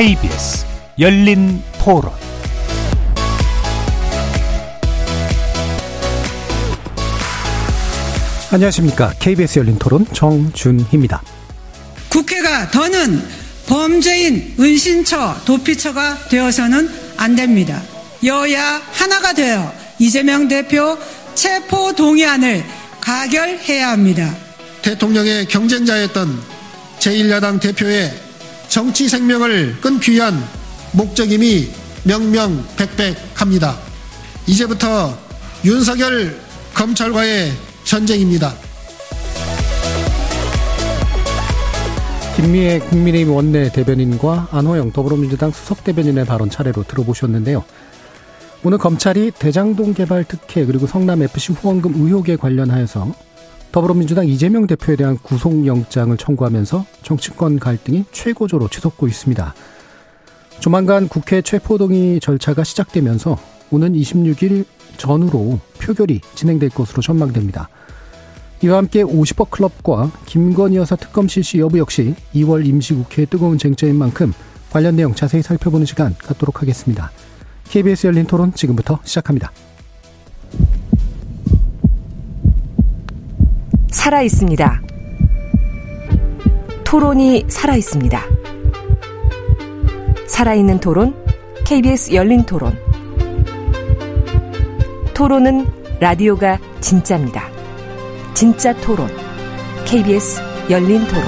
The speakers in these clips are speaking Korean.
KBS 열린 토론 안녕하십니까. KBS 열린 토론 정준희입니다. 국회가 더는 범죄인 은신처, 도피처가 되어서는 안 됩니다. 여야 하나가 되어 이재명 대표 체포 동의안을 가결해야 합니다. 대통령의 경쟁자였던 제1야당 대표의 정치 생명을 끊기 위한 목적임이 명명백백합니다. 이제부터 윤석열 검찰과의 전쟁입니다. 김미애 국민의힘 원내 대변인과 안호영 더불어민주당 수석 대변인의 발언 차례로 들어보셨는데요. 오늘 검찰이 대장동 개발 특혜 그리고 성남 FC 후원금 의혹에 관련하여서 더불어민주당 이재명 대표에 대한 구속영장을 청구하면서 정치권 갈등이 최고조로 치솟고 있습니다. 조만간 국회 체포동의 절차가 시작되면서 오는 26일 전후로 표결이 진행될 것으로 전망됩니다. 이와 함께 50억 클럽과 김건희 여사 특검 실시 여부 역시 2월 임시국회의 뜨거운 쟁점인 만큼 관련 내용 자세히 살펴보는 시간 갖도록 하겠습니다. KBS 열린 토론 지금부터 시작합니다. 살아 있습니다. 토론이 살아 있습니다. 살아있는 토론, KBS 열린 토론. 토론은 라디오가 진짜입니다. 진짜 토론, KBS 열린 토론.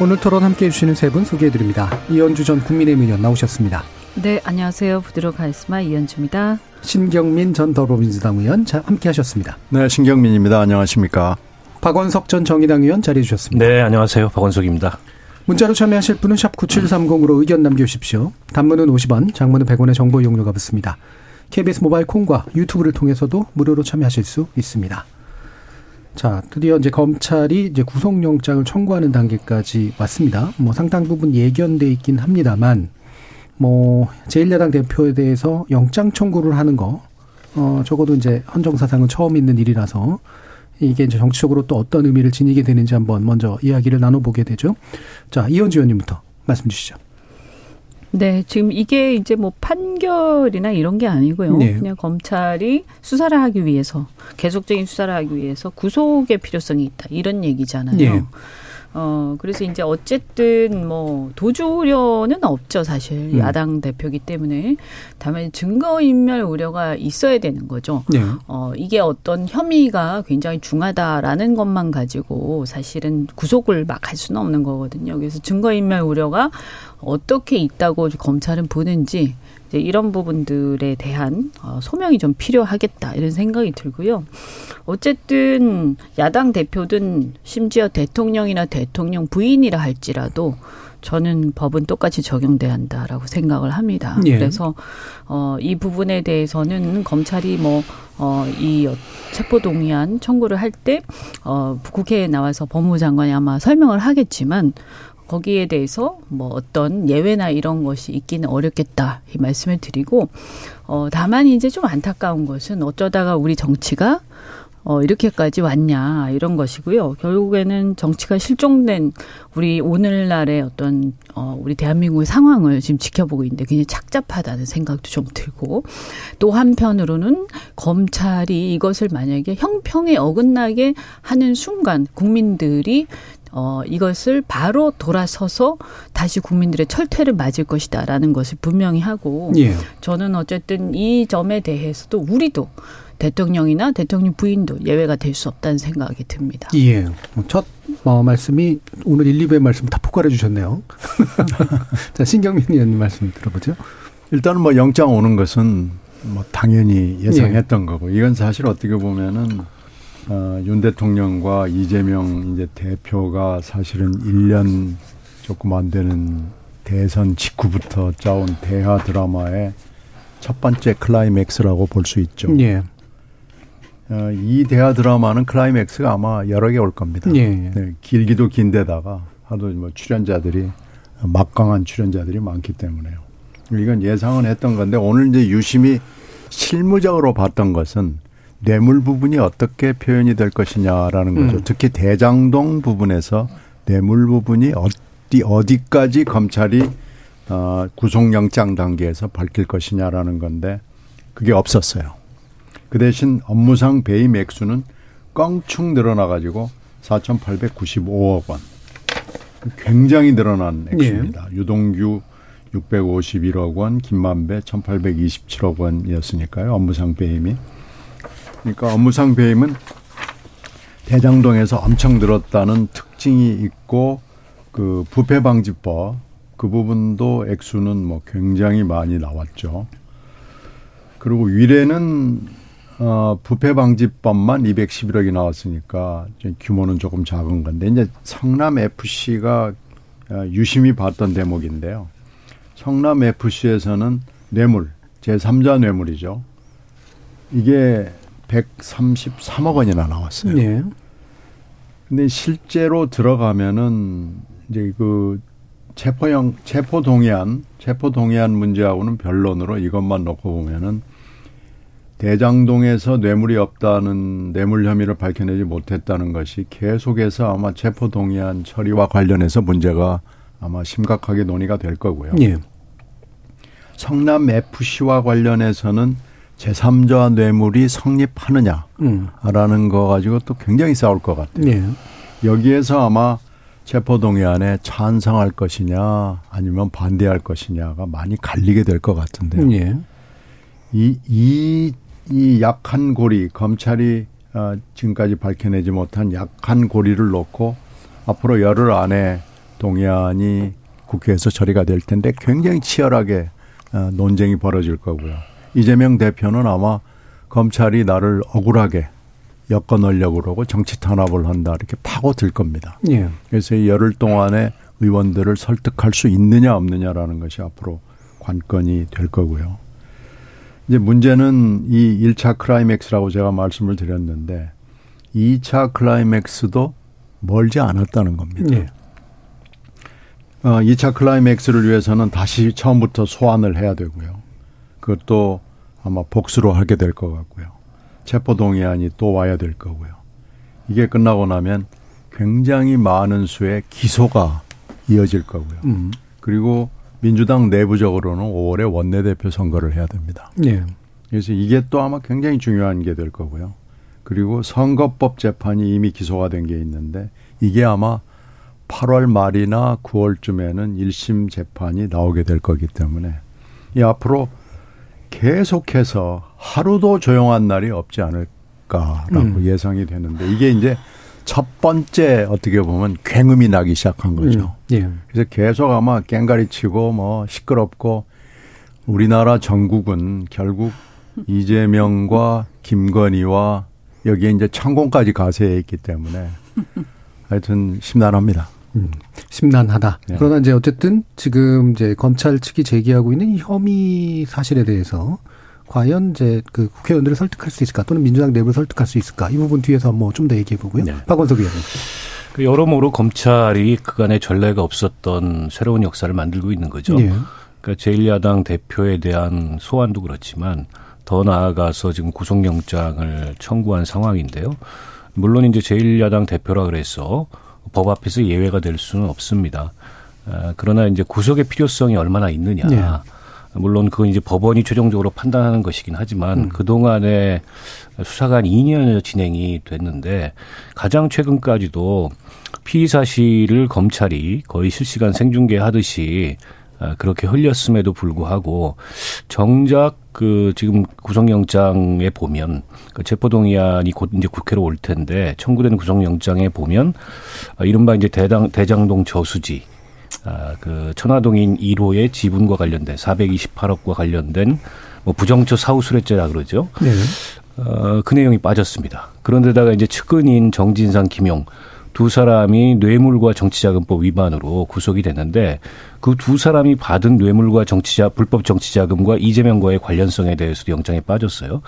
오늘 토론 함께 해주시는 세 분 소개해드립니다. 이현주 전 국민의힘 의원 나오셨습니다. 네, 안녕하세요. 부드러 카리스마 이현주입니다. 신경민 전 더불어민주당 의원 함께 하셨습니다. 네, 신경민입니다. 안녕하십니까. 박원석 전 정의당 의원 자리해 주셨습니다. 네, 안녕하세요. 박원석입니다. 문자로 참여하실 분은 샵 9730으로 의견 남겨주십시오. 단문은 50원, 장문은 100원의 정보 이용료가 붙습니다. KBS 모바일 콩과 유튜브를 통해서도 무료로 참여하실 수 있습니다. 자, 드디어 이제 검찰이 이제 구속영장을 청구하는 단계까지 왔습니다. 뭐 상당 부분 예견돼 있긴 합니다만, 뭐 제1야당 대표에 대해서 영장 청구를 하는 거, 어 적어도 이제 헌정사상은 처음 있는 일이라서 이게 이제 정치적으로 또 어떤 의미를 지니게 되는지 한번 먼저 이야기를 나눠보게 되죠. 자, 이현주 의원님부터 말씀 주시죠. 네, 지금 이게 이제 뭐 판결이나 이런 게 아니고요. 네. 그냥 검찰이 수사를 하기 위해서 계속적인 수사를 하기 위해서 구속의 필요성이 있다 이런 얘기잖아요. 네. 어, 그래서 이제 어쨌든 뭐 도주 우려는 없죠, 사실. 음. 야당 대표기 때문에. 다만 증거인멸 우려가 있어야 되는 거죠. 네. 어, 이게 어떤 혐의가 굉장히 중하다라는 것만 가지고 사실은 구속을 막 할 수는 없는 거거든요. 그래서 증거인멸 우려가 어떻게 있다고 검찰은 보는지 이제 이런 부분들에 대한 어, 소명이 좀 필요하겠다 이런 생각이 들고요. 어쨌든 야당 대표든 심지어 대통령이나 대통령 부인이라 할지라도 저는 법은 똑같이 적용돼야 한다라고 생각을 합니다. 예. 그래서 어, 이 부분에 대해서는 검찰이 뭐 어, 이 체포동의안 청구를 할 때, 어, 국회에 나와서 법무부 장관이 아마 설명을 하겠지만, 거기에 대해서 뭐 어떤 예외나 이런 것이 있기는 어렵겠다 이 말씀을 드리고 어 다만 이제 좀 안타까운 것은 어쩌다가 우리 정치가 어, 이렇게까지 왔냐, 이런 것이고요. 결국에는 정치가 실종된 우리 오늘날의 어떤, 어, 우리 대한민국의 상황을 지금 지켜보고 있는데 굉장히 착잡하다는 생각도 좀 들고 또 한편으로는 검찰이 이것을 만약에 형평에 어긋나게 하는 순간 국민들이 어, 이것을 바로 돌아서서 다시 국민들의 철퇴를 맞을 것이다라는 것을 분명히 하고 예. 저는 어쨌든 이 점에 대해서도 우리도 대통령이나 대통령 부인도 예외가 될 수 없다는 생각이 듭니다. 예. 첫 어, 말씀이 오늘 1, 2부의 말씀 다 폭발해 주셨네요. 자, 신경민 의원님 말씀 들어보죠. 일단은 뭐 영장 오는 것은 뭐 당연히 예상했던 예. 거고 이건 사실 어떻게 보면은 어, 윤 대통령과 이재명 이제 대표가 사실은 1년 조금 안 되는 대선 직후부터 짜온 대하 드라마의 첫 번째 클라이맥스라고 볼 수 있죠. 예. 어, 이 대하 드라마는 클라이맥스가 아마 여러 개 올 겁니다. 예. 네, 길기도 긴데다가 하도 뭐 출연자들이 막강한 출연자들이 많기 때문에요. 이건 예상은 했던 건데 오늘 이제 유심히 실무적으로 봤던 것은 뇌물 부분이 어떻게 표현이 될 것이냐라는 거죠. 음. 특히 대장동 부분에서 뇌물 부분이 어디 어디까지 검찰이 어, 구속영장 단계에서 밝힐 것이냐라는 건데 그게 없었어요. 그 대신 업무상 배임 액수는 껑충 늘어나가지고 4,895억 원. 굉장히 늘어난 액수입니다. 예. 유동규 651억 원, 김만배 1,827억 원이었으니까요. 업무상 배임이. 그러니까 업무상 배임은 대장동에서 엄청 늘었다는 특징이 있고 그 부패 방지법 그 부분도 액수는 뭐 굉장히 많이 나왔죠. 그리고 위례는 어, 부패 방지법만 211억이 나왔으니까 규모는 조금 작은 건데 이제 성남 FC가 어, 유심히 봤던 대목인데요. 성남 FC에서는 뇌물 제3자 뇌물이죠. 이게 133억 원이나 나왔어요. 네. 근데 실제로 들어가면은 이제 그 체포형 체포 동의안 체포 동의안 문제하고는 변론으로 이것만 놓고 보면은 대장동에서 뇌물이 없다는 뇌물 혐의를 밝혀내지 못했다는 것이 계속해서 아마 체포 동의안 처리와 관련해서 문제가 아마 심각하게 논의가 될 거고요. 예. 성남 FC와 관련해서는 제3자 뇌물이 성립하느냐라는 음. 거 가지고 또 굉장히 싸울 것 같아요. 예. 여기에서 아마 체포동의안에 찬성할 것이냐 아니면 반대할 것이냐가 많이 갈리게 될 것 같은데요. 예. 이, 이, 이 약한 고리, 검찰이 어, 지금까지 밝혀내지 못한 약한 고리를 놓고 앞으로 열흘 안에 동의안이 국회에서 처리가 될 텐데 굉장히 치열하게 어, 논쟁이 벌어질 거고요. 이재명 대표는 아마 검찰이 나를 억울하게 여권하려고 그러고 정치 탄압을 한다 이렇게 파고들 겁니다. 예. 그래서 이 열흘 동안에 의원들을 설득할 수 있느냐 없느냐라는 것이 앞으로 관건이 될 거고요. 이제 문제는 이 1차 클라이맥스라고 제가 말씀을 드렸는데 2차 클라이맥스도 멀지 않았다는 겁니다. 예. 어, 2차 클라이맥스를 위해서는 다시 처음부터 소환을 해야 되고요. 그것도 아마 복수로 하게 될 것 같고요. 체포동의안이 또 와야 될 거고요. 이게 끝나고 나면 굉장히 많은 수의 기소가 이어질 거고요. 음. 그리고 민주당 내부적으로는 5월에 원내대표 선거를 해야 됩니다. 네. 그래서 이게 또 아마 굉장히 중요한 게 될 거고요. 그리고 선거법 재판이 이미 기소가 된 게 있는데 이게 아마 8월 말이나 9월쯤에는 1심 재판이 나오게 될 거기 때문에 이 앞으로 계속해서 하루도 조용한 날이 없지 않을까라고 음. 예상이 되는데 이게 이제 첫 번째 어떻게 보면 굉음이 나기 시작한 거죠. 음. 예. 그래서 계속 아마 깽가리 치고 뭐 시끄럽고 우리나라 전국은 결국 이재명과 김건희와 여기에 이제 창공까지 가세해 있기 때문에 하여튼 심란합니다. 음, 심란하다. 네. 그러나 이제 어쨌든 지금 이제 검찰 측이 제기하고 있는 혐의 사실에 대해서 과연 이제 그 국회의원들을 설득할 수 있을까 또는 민주당 내부를 설득할 수 있을까 이 부분 뒤에서 뭐 좀 더 얘기해 보고요. 네. 박원석 의원님. 그 여러모로 검찰이 그간의 전례가 없었던 새로운 역사를 만들고 있는 거죠. 네. 그러니까 제1야당 대표에 대한 소환도 그렇지만 더 나아가서 지금 구속영장을 청구한 상황인데요. 물론 이제 제1야당 대표라 그래서 법 앞에서 예외가 될 수는 없습니다. 아, 그러나 이제 구속의 필요성이 얼마나 있느냐. 네. 물론 그건 이제 법원이 최종적으로 판단하는 것이긴 하지만 음. 그동안에 수사가 한 2년여 진행이 됐는데 가장 최근까지도 피의 사실을 검찰이 거의 실시간 생중계 하듯이 아, 그렇게 흘렸음에도 불구하고 정작 그 지금 구속영장에 보면 그 체포동의안이 곧 이제 국회로 올 텐데 청구된 구속영장에 보면 아, 이른바 이제 대당 대장동 저수지 아, 그 천화동인 1호의 지분과 관련된 428억과 관련된 뭐 부정처 사후수뢰죄라 그러죠. 네. 어, 그 내용이 빠졌습니다. 그런데다가 이제 측근인 정진상, 김용 두 사람이 뇌물과 정치자금법 위반으로 구속이 됐는데 그 두 사람이 받은 뇌물과 정치자 불법 정치 자금과 이재명과의 관련성에 대해서도 영장에 빠졌어요.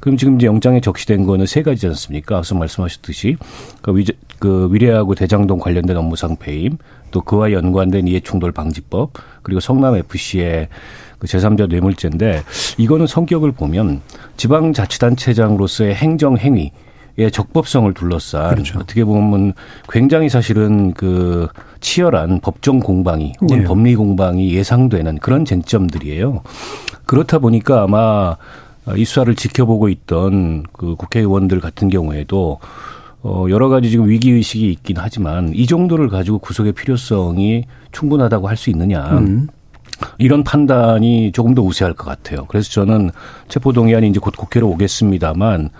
그럼 지금 이제 영장에 적시된 거는 세 가지지 않습니까? 앞서 말씀하셨듯이 그, 위제, 그 위례하고 대장동 관련된 업무상 배임, 또 그와 연관된 이해충돌 방지법, 그리고 성남 FC의 그 제3자 뇌물죄인데 이거는 성격을 보면 지방자치단체장으로서의 행정 행위 의 적법성을 둘러싼 그렇죠. 어떻게 보면 굉장히 사실은 그 치열한 법정 공방이 혹은 네. 법리 공방이 예상되는 그런 쟁점들이에요. 그렇다 보니까 아마 이 수사를 지켜보고 있던 그 국회의원들 같은 경우에도 어 여러 가지 지금 위기 의식이 있긴 하지만 이 정도를 가지고 구속의 필요성이 충분하다고 할 수 있느냐. 음. 이런 판단이 조금 더 우세할 것 같아요. 그래서 저는 체포동의안이 이제 곧 국회로 오겠습니다만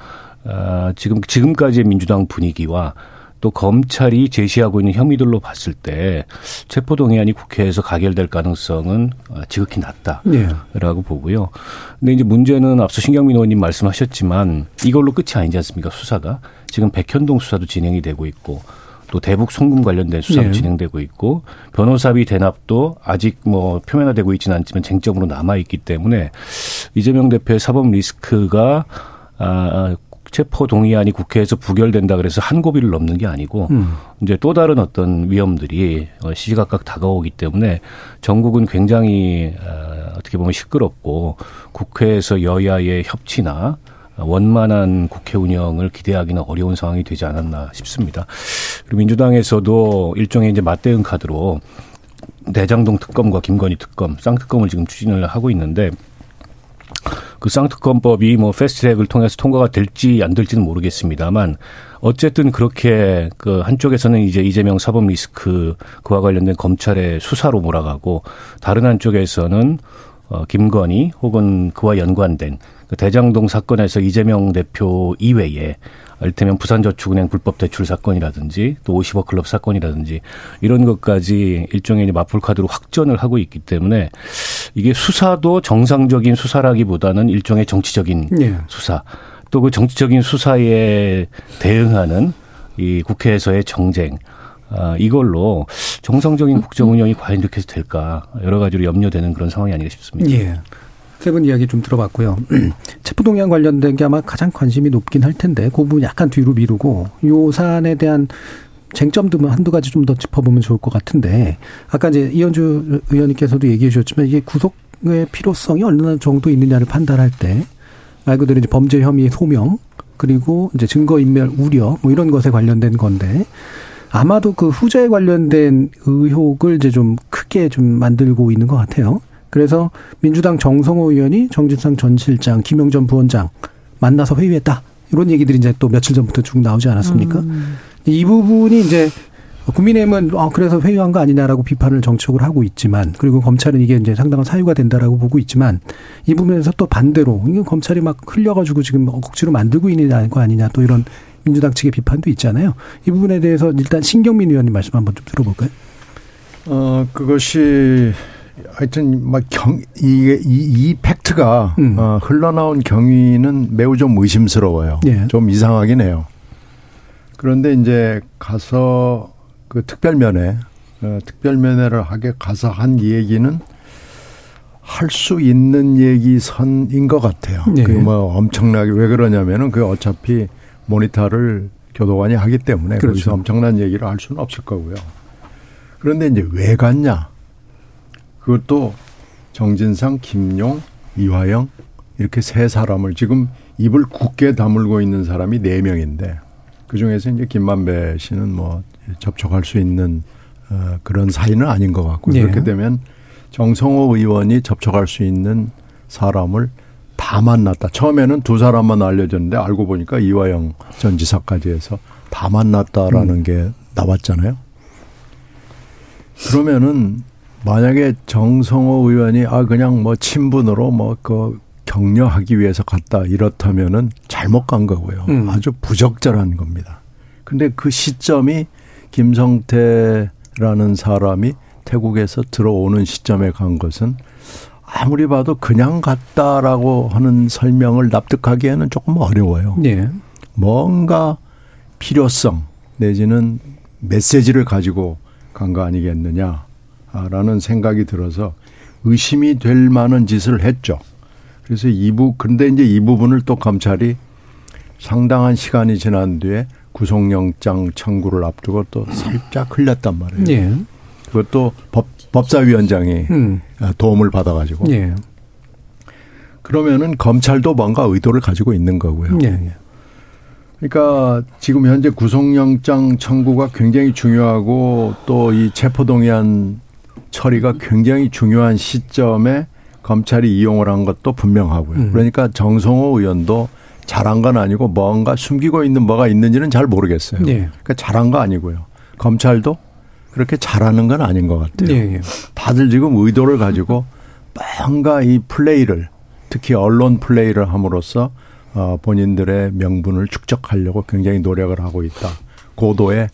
어, 지금 지금까지의 민주당 분위기와 또 검찰이 제시하고 있는 혐의들로 봤을 때 체포 동의안이 국회에서 가결될 가능성은 어, 지극히 낮다라고 네. 보고요. 근데 이제 문제는 앞서 신경민 의원님 말씀하셨지만 이걸로 끝이 아니지 않습니까? 수사가 지금 백현동 수사도 진행이 되고 있고 또 대북 송금 관련된 수사도 네. 진행되고 있고 변호사비 대납도 아직 뭐 표면화되고 있지는 않지만 쟁점으로 남아 있기 때문에 이재명 대표의 사법 리스크가 아 체포 동의안이 국회에서 부결된다 그래서 한 고비를 넘는 게 아니고 음. 이제 또 다른 어떤 위험들이 어, 시시각각 다가오기 때문에 전국은 굉장히 어, 어떻게 보면 시끄럽고 국회에서 여야의 협치나 원만한 국회 운영을 기대하기는 어려운 상황이 되지 않았나 싶습니다. 그리고 민주당에서도 일종의 이제 맞대응 카드로 대장동 특검과 김건희 특검, 쌍특검을 지금 추진을 하고 있는데 그 쌍특검법이 뭐 패스트트랙을 통해서 통과가 될지 안 될지는 모르겠습니다만 어쨌든 그렇게 그 한쪽에서는 이제 이재명 사법 리스크 그와 관련된 검찰의 수사로 몰아가고 다른 한쪽에서는 어 김건희 혹은 그와 연관된 그 대장동 사건에서 이재명 대표 이외에 이를테면 부산저축은행 불법 대출 사건이라든지 또 50억 클럽 사건이라든지 이런 것까지 일종의 마풀 카드로 확전을 하고 있기 때문에 이게 수사도 정상적인 수사라기보다는 일종의 정치적인 네. 수사 또 그 정치적인 수사에 대응하는 이 국회에서의 정쟁 아, 이걸로 정상적인 국정 운영이 과연 이렇게 해서 될까 여러 가지로 염려되는 그런 상황이 아닌가 싶습니다. 예. 세 분 이야기 좀 들어봤고요. 체포동의안 관련된 게 아마 가장 관심이 높긴 할 텐데 그 부분 약간 뒤로 미루고 요 사안에 대한 쟁점도 뭐 한두 가지 좀 더 짚어보면 좋을 것 같은데 아까 이제 이현주 의원님께서도 얘기해 주셨지만 이게 구속의 필요성이 얼마나 정도 있느냐를 판단할 때 말 그대로 이제 범죄 혐의 소명 그리고 이제 증거 인멸 우려 뭐 이런 것에 관련된 건데 아마도 그 후자에 관련된 의혹을 이제 좀 크게 좀 만들고 있는 것 같아요. 그래서 민주당 정성호 의원이 정진상 전 실장, 김영전 부원장 만나서 회의했다. 이런 얘기들이 이제 또 며칠 전부터 쭉 나오지 않았습니까? 음. 이 부분이 이제 국민의힘은 아 그래서 회의한 거 아니냐라고 비판을 정책으로 하고 있지만 그리고 검찰은 이게 이제 상당한 사유가 된다라고 보고 있지만 이 부분에서 또 반대로 이게 검찰이 막 흘려가지고 지금 억지로 만들고 있는 거 아니냐 또 이런 민주당 측의 비판도 있잖아요. 이 부분에 대해서 일단 신경민 의원님 말씀 한번 좀 들어볼까요? 어 그것이 하여튼 막경 이게 이, 이 팩트가 음. 어, 흘러나온 경위는 매우 좀 의심스러워요. 예. 좀 이상하긴 해요. 그런데 이제 가서 그 특별면회 어, 특별면회를 하게 가서 한 얘기는 할 수 있는 얘기 선인 것 같아요. 예. 그뭐 엄청나게 왜 그러냐면은 그 어차피 모니터를 교도관이 하기 때문에 그렇죠. 거기서 엄청난 얘기를 할 수는 없을 거고요. 그런데 이제 왜 갔냐? 그것도 정진상, 김용, 이화영 이렇게 세 사람을 지금 입을 굳게 다물고 있는 사람이 네 명인데 그 중에서 이제 김만배 씨는 뭐 접촉할 수 있는 어, 그런 사이는 아닌 것 같고 네. 그렇게 되면 정성호 의원이 접촉할 수 있는 사람을 다 만났다. 처음에는 두 사람만 알려졌는데 알고 보니까 이화영 전 지사까지 해서 다 만났다라는 음. 게 나왔잖아요. 그러면은 만약에 정성호 의원이 아 그냥 뭐 친분으로 뭐그 격려하기 위해서 갔다 이렇다면은 잘못 간 거고요. 음. 아주 부적절한 겁니다. 근데 그 시점이 김성태라는 사람이 태국에서 들어오는 시점에 간 것은 아무리 봐도 그냥 갔다라고 하는 설명을 납득하기에는 조금 어려워요. 네. 뭔가 필요성 내지는 메시지를 가지고 간 거 아니겠느냐. 라는 생각이 들어서 의심이 될 만한 짓을 했죠. 그래서 이부 근데 이제 이 부분을 또 검찰이 상당한 시간이 지난 뒤에 구속영장 청구를 앞두고 또 살짝 흘렸단 말이에요. 예. 그것도 법, 법사위원장이 음. 도움을 받아가지고. 예. 그러면은 검찰도 뭔가 의도를 가지고 있는 거고요. 예. 예. 그러니까 지금 현재 구속영장 청구가 굉장히 중요하고 또 이 체포동의안 처리가 굉장히 중요한 시점에 검찰이 이용을 한 것도 분명하고요. 음. 그러니까 정성호 의원도 잘한 건 아니고 뭔가 숨기고 있는 뭐가 있는지는 잘 모르겠어요. 네. 그러니까 잘한 거 아니고요. 검찰도 그렇게 잘하는 건 아닌 것 같아요. 네. 다들 지금 의도를 가지고 뭔가 이 플레이를 특히 언론 플레이를 함으로써 어 본인들의 명분을 축적하려고 굉장히 노력을 하고 있다. 고도의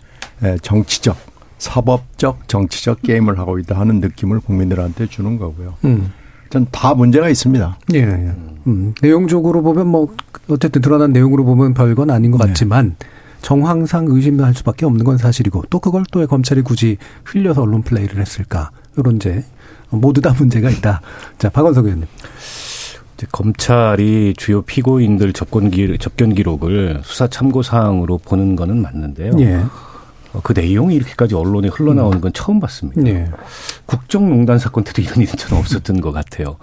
정치적, 사법적, 정치적 게임을 하고 있다 하는 느낌을 국민들한테 주는 거고요. 음. 전다 문제가 있습니다. 예. 예. 음, 내용적으로 보면 뭐 어쨌든 드러난 내용으로 보면 별건 아닌 것 네. 같지만 네. 정황상 의심할 수밖에 없는 건 사실이고 또 그걸 또왜 검찰이 굳이 흘려서 언론 플레이를 했을까 이런 이제 모두 다 문제가 있다. 자 박원석 의원님. 이제 검찰이 주요 피고인들 접견 기 접견 기록을 수사 참고 사항으로 보는 거는 맞는데요. 예. 어, 그 내용이 이렇게까지 언론에 흘러나오는 건 처음 봤습니다. 네. 국정농단 사건 때도 이런 일은 전혀 없었던 것 같아요.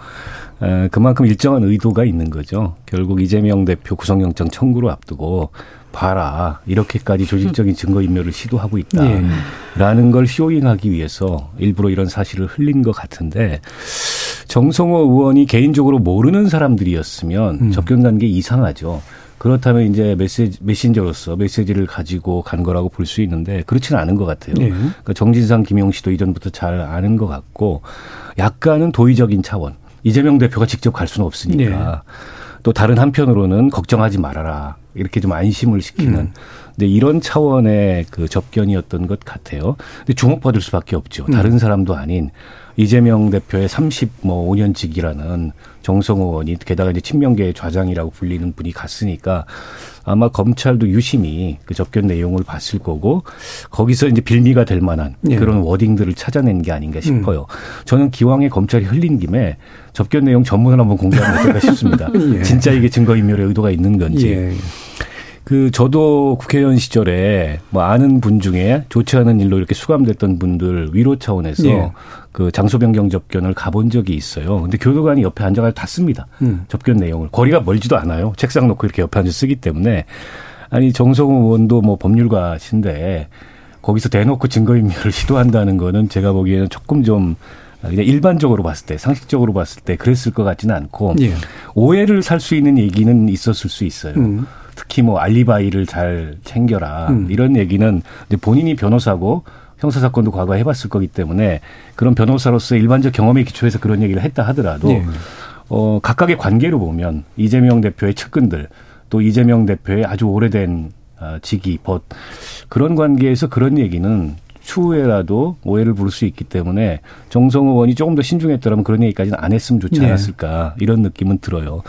에, 그만큼 일정한 의도가 있는 거죠. 결국 이재명 대표 구속영장 청구를 앞두고 봐라 이렇게까지 조직적인 증거인멸을 시도하고 있다라는 예. 걸 쇼잉하기 위해서 일부러 이런 사실을 흘린 것 같은데 정성호 의원이 개인적으로 모르는 사람들이었으면 음. 접견 단계 이상하죠. 그렇다면 이제 메시지, 메신저로서 메시지를 가지고 간 거라고 볼 수 있는데 그렇지는 않은 것 같아요. 네. 그러니까 정진상, 김용 씨도 이전부터 잘 아는 것 같고 약간은 도의적인 차원. 이재명 대표가 직접 갈 수는 없으니까. 네. 또 다른 한편으로는 걱정하지 말아라. 이렇게 좀 안심을 시키는. 음. 근데 이런 차원의 그 접견이었던 것 같아요. 근데 주목받을 수밖에 없죠. 다른 음. 사람도 아닌 이재명 대표의 30뭐 5년직이라는 정성호 의원이 게다가 이제 친명계의 좌장이라고 불리는 분이 갔으니까 아마 검찰도 유심히 그 접견 내용을 봤을 거고 거기서 이제 빌미가 될 만한 예. 그런 워딩들을 찾아낸 게 아닌가 싶어요. 음. 저는 기왕에 검찰이 흘린 김에 접견 내용 전문을 한번 공개하면 어떨까 싶습니다. 예. 진짜 이게 증거인멸의 의도가 있는 건지. 예. 그 저도 국회의원 시절에 뭐 아는 분 중에 좋지 않은 일로 이렇게 수감됐던 분들 위로 차원에서 예. 그 장소 변경 접견을 가본 적이 있어요. 근데 교도관이 옆에 앉아가지고 다 씁니다. 음. 접견 내용을 거리가 멀지도 않아요. 책상 놓고 이렇게 옆에 앉아 쓰기 때문에 아니 정성호 의원도 뭐 법률가신데 거기서 대놓고 증거인멸을 시도한다는 거는 제가 보기에는 조금 좀 그냥 일반적으로 봤을 때 상식적으로 봤을 때 그랬을 것 같지는 않고 예. 오해를 살 수 있는 얘기는 있었을 수 있어요. 음. 특히 뭐 알리바이를 잘 챙겨라 음. 이런 얘기는 본인이 변호사고 형사 사건도 과거에 해봤을 거기 때문에 그런 변호사로서 일반적 경험에 기초해서 그런 얘기를 했다 하더라도 네. 어 각각의 관계로 보면 이재명 대표의 측근들 또 이재명 대표의 아주 오래된 아, 직위 벗 그런 관계에서 그런 얘기는 추후에라도 오해를 부를 수 있기 때문에 정성호 의원이 조금 더 신중했더라면 그런 얘기까지는 안 했으면 좋지 네. 않았을까 네. 이런 느낌은 들어요.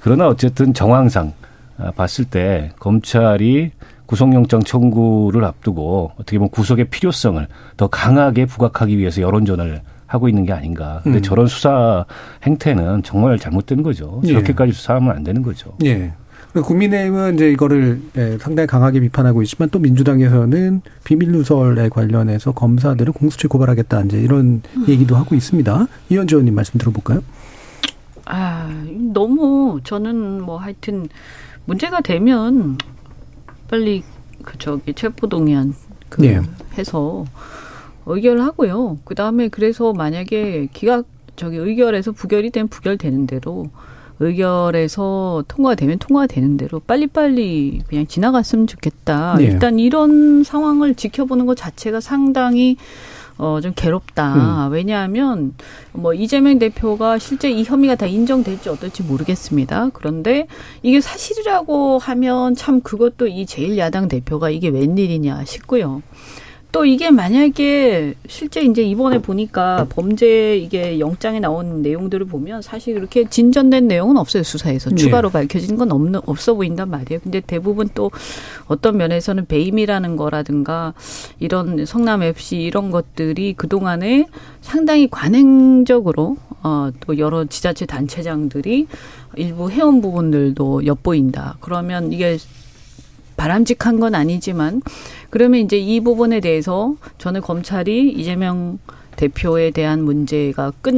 그러나 어쨌든 정황상 아, 봤을 때 검찰이 구속영장 청구를 앞두고 어떻게 보면 구속의 필요성을 더 강하게 부각하기 위해서 여론전을 하고 있는 게 아닌가. 근데 음. 저런 수사 행태는 정말 잘못된 거죠. 예. 저렇게까지 수사하면 안 되는 거죠. 예. 국민의힘은 이제 이거를 예, 상당히 강하게 비판하고 있지만 또 민주당에서는 비밀 누설에 관련해서 검사들을 공수처에 고발하겠다 이제 이런 음. 얘기도 하고 있습니다. 이현주 의원님 말씀 들어볼까요? 아 너무 저는 뭐 하여튼 문제가 되면 빨리 그 저기 체포 동의안 그 네. 해서 의결하고요. 그 다음에 그래서 만약에 기각 저기 의결에서 부결이 되면 부결되는 대로 의결에서 통과되면 통과되는 대로 빨리빨리 그냥 지나갔으면 좋겠다. 네. 일단 이런 상황을 지켜보는 것 자체가 상당히 어, 좀 괴롭다. 음. 왜냐하면, 뭐, 이재명 대표가 실제 이 혐의가 다 인정될지 어떨지 모르겠습니다. 그런데 이게 사실이라고 하면 참 그것도 이 제1야당 대표가 이게 웬일이냐 싶고요. 또 이게 만약에 실제 이제 이번에 보니까 범죄 이게 영장에 나온 내용들을 보면 사실 그렇게 진전된 내용은 없어요 수사에서 네. 추가로 밝혀진 건 없는 없어 보인단 말이에요. 근데 대부분 또 어떤 면에서는 배임이라는 거라든가 이런 성남 FC 이런 것들이 그 동안에 상당히 관행적으로 어또 여러 지자체 단체장들이 일부 해온 부분들도 엿보인다. 그러면 이게 바람직한 건 아니지만 그러면 이제 이 부분에 대해서 저는 검찰이 이재명 대표에 대한 문제가 끝,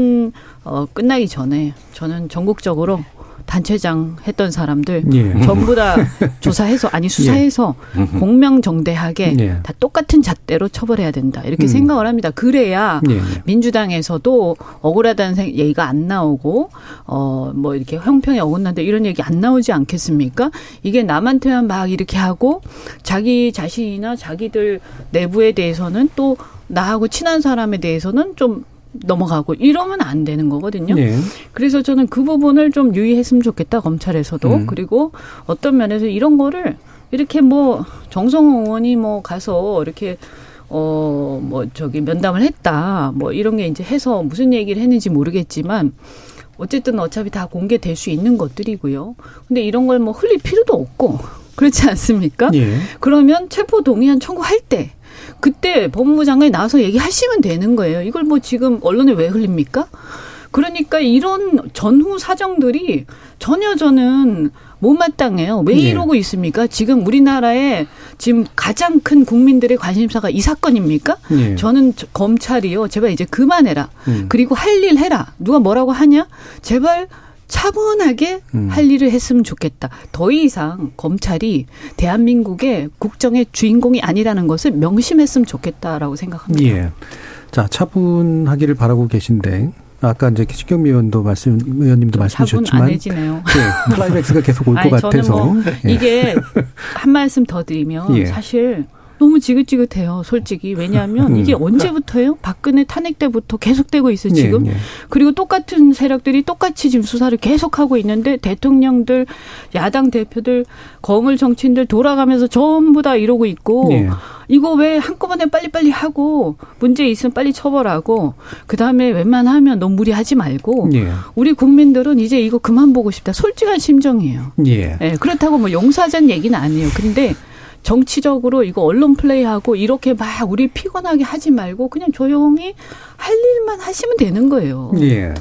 어, 끝나기 전에 저는 전국적으로 단체장 했던 사람들 예. 전부 다 조사해서 아니 수사해서 예. 공명정대하게 예. 다 똑같은 잣대로 처벌해야 된다 이렇게 음. 생각을 합니다. 그래야 예. 민주당에서도 억울하다는 얘기가 안 나오고 어 뭐 이렇게 형평에 어긋난다 이런 얘기 안 나오지 않겠습니까? 이게 남한테만 막 이렇게 하고 자기 자신이나 자기들 내부에 대해서는 또 나하고 친한 사람에 대해서는 좀 넘어가고 이러면 안 되는 거거든요. 네. 그래서 저는 그 부분을 좀 유의했으면 좋겠다 검찰에서도 음. 그리고 어떤 면에서 이런 거를 이렇게 뭐 정성호 의원이 뭐 가서 이렇게 어 뭐 저기 면담을 했다 뭐 이런 게 이제 해서 무슨 얘기를 했는지 모르겠지만 어쨌든 어차피 다 공개될 수 있는 것들이고요. 근데 이런 걸 뭐 흘릴 필요도 없고 그렇지 않습니까? 예. 그러면 체포 동의안 청구할 때 그때 법무부 장관이 나와서 얘기하시면 되는 거예요. 이걸 뭐 지금 언론에 왜 흘립니까? 그러니까 이런 전후 사정들이 전혀 저는 못마땅해요. 왜 네. 이러고 네. 있습니까? 지금 우리나라에 지금 가장 큰 국민들의 관심사가 이 사건입니까? 네. 저는 검찰이요. 제발 이제 그만해라. 음. 그리고 할 일 해라. 누가 뭐라고 하냐? 제발 차분하게 음. 할 일을 했으면 좋겠다. 더 이상 검찰이 대한민국의 국정의 주인공이 아니라는 것을 명심했으면 좋겠다라고 생각합니다. 예. 자, 차분하기를 바라고 계신데 아까 이제 신경미 의원도 말씀 의원님도 말씀해 주셨지만 네, 클라이맥스가 계속 올 것 같아서 뭐 예. 이게 한 말씀 더 드리면 예. 사실 너무 지긋지긋해요, 솔직히. 왜냐하면 음. 이게 언제부터예요? 박근혜 탄핵 때부터 계속되고 있어요, 네, 지금. 네, 네. 그리고 똑같은 세력들이 똑같이 지금 수사를 계속하고 있는데 대통령들, 야당 대표들, 거물 정치인들 돌아가면서 전부 다 이러고 있고 네. 이거 왜 한꺼번에 빨리빨리 하고 문제 있으면 빨리 처벌하고 그다음에 웬만하면 너무 무리하지 말고 예. 우리 국민들은 이제 이거 그만 보고 싶다. 솔직한 심정이에요. 예. 예. 그렇다고 뭐 용사전 얘기는 아니에요. 그런데 정치적으로 이거 언론 플레이하고 이렇게 막 우리 피곤하게 하지 말고 그냥 조용히 할 일만 하시면 되는 거예요. 예.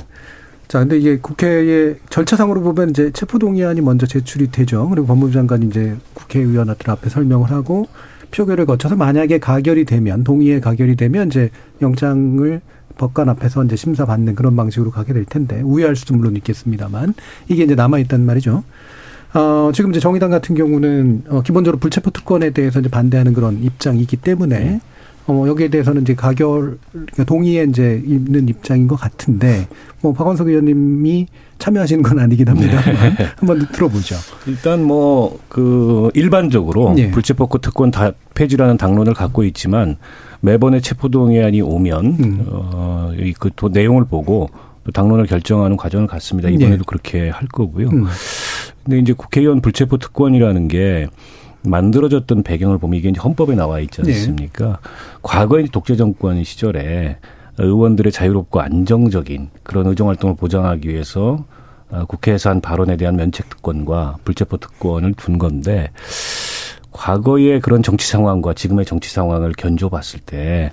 자, 근데 이게 국회의 절차상으로 보면 이제 체포동의안이 먼저 제출이 되죠. 그리고 법무부 장관이 이제 국회의원들 앞에 설명을 하고 표결을 거쳐서 만약에 가결이 되면 동의에 가결이 되면 이제 영장을 법관 앞에서 이제 심사받는 그런 방식으로 가게 될 텐데 우회할 수도 물론 있겠습니다만 이게 이제 남아 있단 말이죠. 어, 지금 이제 정의당 같은 경우는 어, 기본적으로 불체포 특권에 대해서 이제 반대하는 그런 입장이기 때문에 네. 어, 여기에 대해서는 이제 가결, 그러니까 동의에 이제 있는 입장인 것 같은데, 뭐, 박원석 의원님이 참여하시는 건 아니긴 합니다. 네. 한번 들어보죠. 일단 뭐, 그, 일반적으로 네. 불체포 특권 다 폐지라는 당론을 갖고 있지만, 매번의 체포동의안이 오면, 음. 어, 그 내용을 보고, 당론을 결정하는 과정을 갖습니다. 이번에도 네. 그렇게 할 거고요. 음. 근데 이제 국회의원 불체포 특권이라는 게 만들어졌던 배경을 보면 이게 이제 헌법에 나와 있지 네. 않습니까? 네. 과거 의 독재 정권 시절에 의원들의 자유롭고 안정적인 그런 의정 활동을 보장하기 위해서 어, 국회에서 한 발언에 대한 면책 특권과 불체포 특권을 둔 건데 과거의 그런 정치 상황과 지금의 정치 상황을 견줘 봤을 때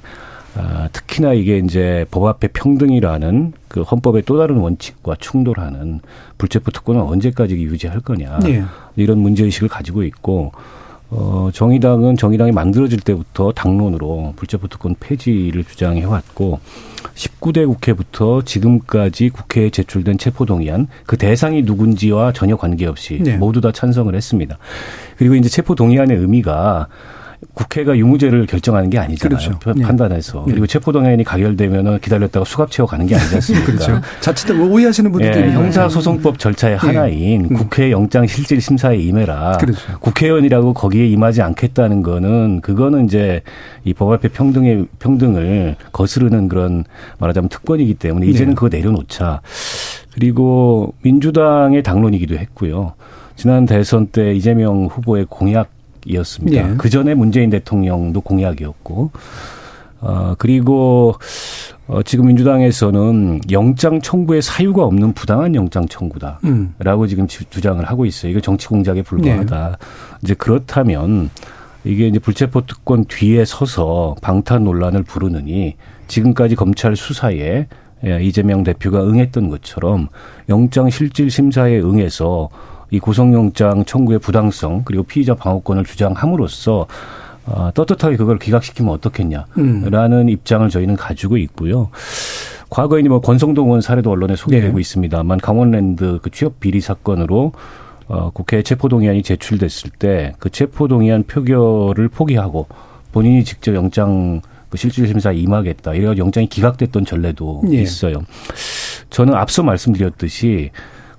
아, 특히나 이게 이제 법 앞에 평등이라는 그 헌법의 또 다른 원칙과 충돌하는 불체포 특권을 언제까지 유지할 거냐 네. 이런 문제 의식을 가지고 있고 어 정의당은 정의당이 만들어질 때부터 당론으로 불체포 특권 폐지를 주장해 왔고 19대 국회부터 지금까지 국회에 제출된 체포 동의안 그 대상이 누군지와 전혀 관계없이 네. 모두 다 찬성을 했습니다. 그리고 이제 체포 동의안의 의미가 국회가 유무죄를 결정하는 게 아니잖아요. 그렇죠. 네. 판단해서. 네. 그리고 체포동의안이 가결되면은 기다렸다가 수갑 채워 가는 게 아니지 않습니까? 그렇죠. 자칫 오해하시는 분들이 네. 형사소송법 절차의 네. 하나인 음. 국회 영장 실질 심사에 임해라. 그렇죠. 국회의원이라고 거기에 임하지 않겠다는 거는 그거는 이제 이 법 앞에 평등의 평등을 거스르는 그런 말하자면 특권이기 때문에 이제는 네. 그거 내려놓자. 그리고 민주당의 당론이기도 했고요. 지난 대선 때 이재명 후보의 공약 이었습니다. 네. 그 전에 문재인 대통령도 공약이었고, 어, 그리고, 어, 지금 민주당에서는 영장 청구에 사유가 없는 부당한 영장 청구다. 음. 라고 지금 주장을 하고 있어요. 이거 정치 공작에 불과하다. 네. 이제 그렇다면 이게 이제 불체포 특권 뒤에 서서 방탄 논란을 부르느니 지금까지 검찰 수사에 예, 이재명 대표가 응했던 것처럼 영장 실질 심사에 응해서 이 구속영장 청구의 부당성 그리고 피의자 방어권을 주장함으로써 어, 떳떳하게 그걸 기각시키면 어떻겠냐라는 음. 입장을 저희는 가지고 있고요. 과거에 뭐 권성동 의원 사례도 언론에 소개되고 네. 있습니다만 강원랜드 그 취업 비리 사건으로 어, 국회 체포동의안이 제출됐을 때 그 체포동의안 표결을 포기하고 본인이 직접 영장 그 실질심사에 임하겠다. 이래가 영장이 기각됐던 전례도 예. 있어요. 저는 앞서 말씀드렸듯이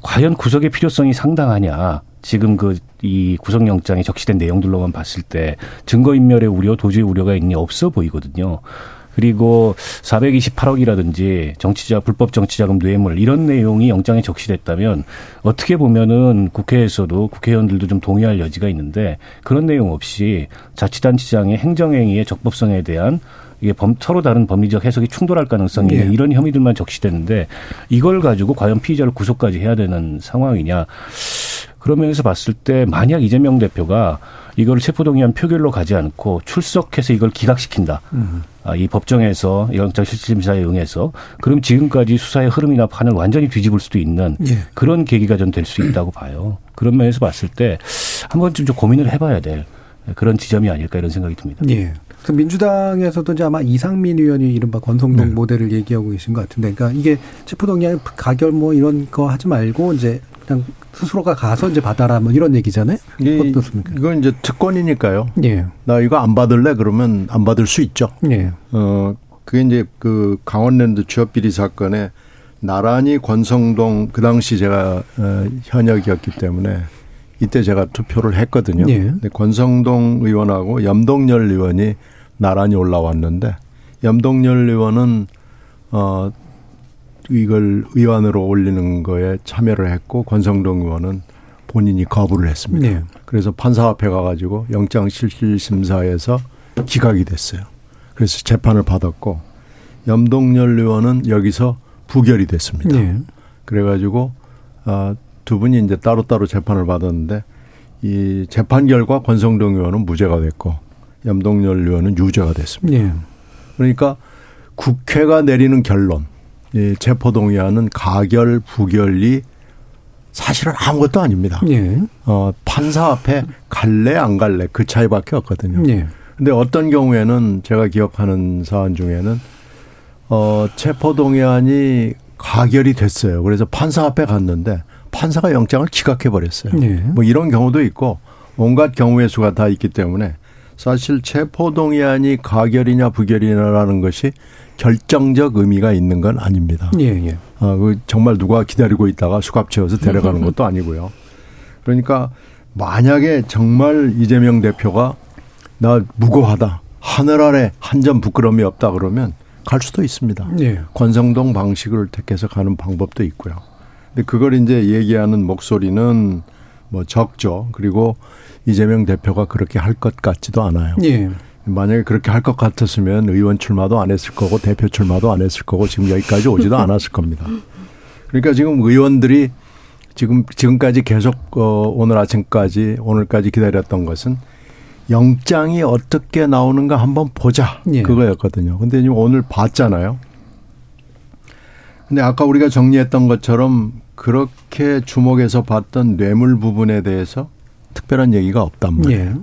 과연 구속의 필요성이 상당하냐. 지금 그 이 구속영장에 적시된 내용들로만 봤을 때 증거인멸의 우려, 도주의 우려가 있니 없어 보이거든요. 그리고 428억이라든지 정치자 불법 정치자금 뇌물 이런 내용이 영장에 적시됐다면 어떻게 보면은 국회에서도 국회의원들도 좀 동의할 여지가 있는데 그런 내용 없이 자치단체장의 행정행위의 적법성에 대한 이게 범, 서로 다른 법리적 해석이 충돌할 가능성이 있는 예. 이런 혐의들만 적시되는데 이걸 가지고 과연 피의자를 구속까지 해야 되는 상황이냐. 그런 면에서 봤을 때 만약 이재명 대표가 이걸 체포동의안 표결로 가지 않고 출석해서 이걸 기각시킨다. 음. 아, 이 법정에서 영장 실질심사에 응해서 그럼 지금까지 수사의 흐름이나 판을 완전히 뒤집을 수도 있는 예. 그런 계기가 전 될 수 있다고 봐요. 그런 면에서 봤을 때 한 번쯤 좀 고민을 해봐야 될 그런 지점이 아닐까 이런 생각이 듭니다. 예. 그 민주당에서도 이제 아마 이상민 의원이 이른바 권성동 네. 모델을 얘기하고 계신 것 같은데, 그러니까 이게 체포동의안 가결 뭐 이런 거 하지 말고 이제 그냥 스스로가 가서 이제 받아라 뭐 이런 얘기잖아요. 예, 어떻습니까? 이건 이제 특권이니까요. 예. 나 이거 안 받을래 그러면 안 받을 수 있죠. 예. 어 그게 이제 그 강원랜드 취업 비리 사건에 나란히 권성동 그 당시 제가 어, 현역이었기 때문에 이때 제가 투표를 했거든요. 예. 근데 권성동 의원하고 염동열 의원이 나란히 올라왔는데 염동열 의원은 어 이걸 의원으로 올리는 거에 참여를 했고 권성동 의원은 본인이 거부를 했습니다. 네. 그래서 판사 앞에 가가지고 영장 실질 심사에서 기각이 됐어요. 그래서 재판을 받았고 염동열 의원은 여기서 부결이 됐습니다. 네. 그래가지고 아, 두 분이 이제 따로따로 재판을 받았는데 이 재판 결과 권성동 의원은 무죄가 됐고 염동열 의원은 유죄가 됐습니다. 네. 그러니까 국회가 내리는 결론 이 체포동의안은 가결 부결이 사실은 아무것도 아닙니다. 예. 어, 판사 앞에 갈래 안 갈래 그 차이밖에 없거든요. 예. 근데 어떤 경우에는 제가 기억하는 사안 중에는 어, 체포동의안이 가결이 됐어요. 그래서 판사 앞에 갔는데 판사가 영장을 기각해 버렸어요. 예. 뭐 이런 경우도 있고 온갖 경우의 수가 다 있기 때문에 사실 체포동의안이 가결이냐 부결이냐라는 것이 결정적 의미가 있는 건 아닙니다. 예, 예. 어, 그 정말 누가 기다리고 있다가 수갑 채워서 데려가는 것도 아니고요. 그러니까 만약에 정말 이재명 대표가 나 무고하다. 하늘 아래 한 점 부끄러움이 없다 그러면 갈 수도 있습니다. 예. 권성동 방식을 택해서 가는 방법도 있고요. 근데 그걸 이제 얘기하는 목소리는 뭐 적죠. 그리고 이재명 대표가 그렇게 할 것 같지도 않아요. 예. 만약에 그렇게 할 것 같았으면 의원 출마도 안 했을 거고 대표 출마도 안 했을 거고 지금 여기까지 오지도 않았을 겁니다. 그러니까 지금 의원들이 지금 지금까지 계속 어 오늘 아침까지 오늘까지 기다렸던 것은 영장이 어떻게 나오는가 한번 보자 예. 그거였거든요. 근데 지금 오늘 봤잖아요. 근데 아까 우리가 정리했던 것처럼 그렇게 주목해서 봤던 뇌물 부분에 대해서 특별한 얘기가 없단 말이에요. 예.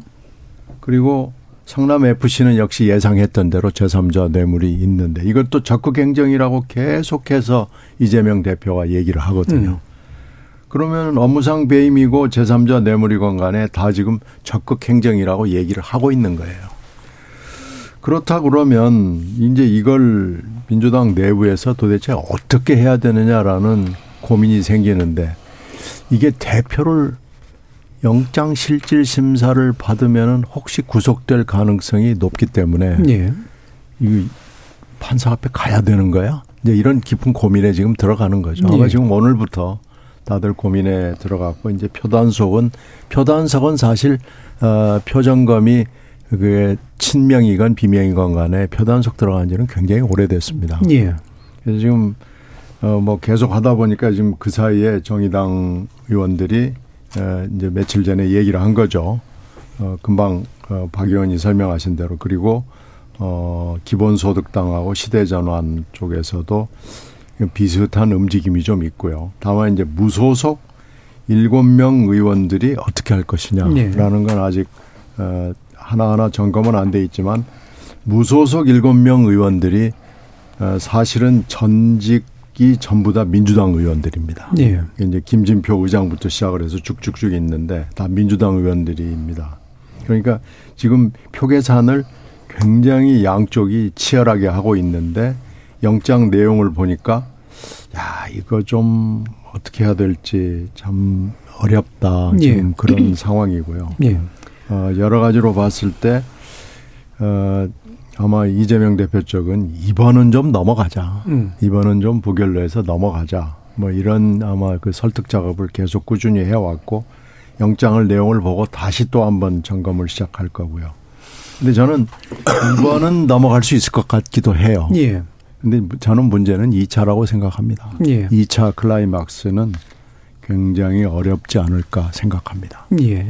그리고 성남 FC는 역시 예상했던 대로 제3자 뇌물이 있는데 이것도 적극 행정이라고 계속해서 이재명 대표가 얘기를 하거든요. 음. 그러면 업무상 배임이고 제3자 뇌물이건 간에 다 지금 적극 행정이라고 얘기를 하고 있는 거예요. 그렇다 그러면 이제 이걸 민주당 내부에서 도대체 어떻게 해야 되느냐라는 고민이 생기는데 이게 대표를 영장 실질 심사를 받으면은 혹시 구속될 가능성이 높기 때문에 예. 이 판사 앞에 가야 되는 거야? 이제 이런 깊은 고민에 지금 들어가는 거죠. 아마 예. 지금 오늘부터 다들 고민에 들어갔고 이제 표단속은 표단속은 사실 어 표정검이 그게 친명이건 비명이건 간에 표단속 들어간 지는 굉장히 오래됐습니다. 예. 그래서 지금 어 뭐 계속 하다 보니까 지금 그 사이에 정의당 의원들이 이제 며칠 전에 얘기를 한 거죠. 어, 금방 어, 박 의원이 설명하신 대로 그리고 어, 기본소득당하고 시대전환 쪽에서도 비슷한 움직임이 좀 있고요. 다만 이제 무소속 일곱 명 의원들이 어떻게 할 것이냐라는 예. 건 아직 어, 하나하나 점검은 안 돼 있지만 무소속 일곱 명 의원들이 어, 사실은 전직 이 전부 다 민주당 의원들입니다. 예. 이제 김진표 의장부터 시작을 해서 쭉쭉쭉 있는데 다 민주당 의원들입니다. 그러니까 지금 표 계산을 굉장히 양쪽이 치열하게 하고 있는데 영장 내용을 보니까 야 이거 좀 어떻게 해야 될지 참 어렵다 지금 예. 그런 상황이고요. 예. 어, 여러 가지로 봤을 때 어, 아마 이재명 대표 쪽은 이번은 좀 넘어가자. 음. 이번은 좀 부결로 해서 넘어가자. 뭐 이런 아마 그 설득 작업을 계속 꾸준히 해왔고 영장을 내용을 보고 다시 또 한번 점검을 시작할 거고요. 근데 저는 이번은 넘어갈 수 있을 것 같기도 해요. 예. 근데 저는 문제는 2차라고 생각합니다. 예. 2차 클라이막스는 굉장히 어렵지 않을까 생각합니다. 예.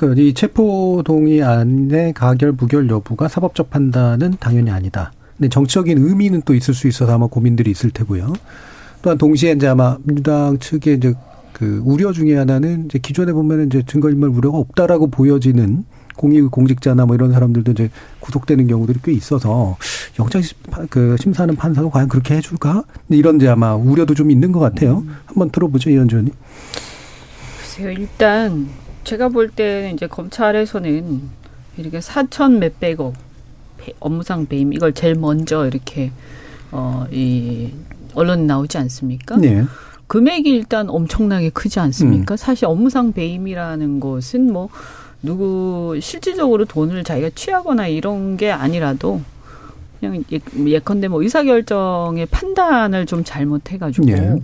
그 이 체포 동의 안의 가결 부결 여부가 사법적 판단은 당연히 아니다. 근데 정치적인 의미는 또 있을 수 있어서 아마 고민들이 있을 테고요. 또한 동시에 이제 아마 민주당 측의 이제 그 우려 중에 하나는 이제 기존에 보면은 이제 증거인멸 우려가 없다라고 보여지는 공익 공직자나 뭐 이런 사람들도 이제 구속되는 경우들이 꽤 있어서 영장 그 심사하는 판사가 과연 그렇게 해줄까? 이런 이제 아마 우려도 좀 있는 것 같아요. 한번 들어보죠, 이현주 의원님. 글쎄요, 일단 제가 볼 때는 이제 검찰에서는 이렇게 사천 몇백억 업무상 배임 이걸 제일 먼저 이렇게 어 이 언론 나오지 않습니까? 네. 금액이 일단 엄청나게 크지 않습니까? 음. 사실 업무상 배임이라는 것은 뭐 누구 실질적으로 돈을 자기가 취하거나 이런 게 아니라도 그냥 예, 예컨대 뭐 의사결정의 판단을 좀 잘못해가지고 네.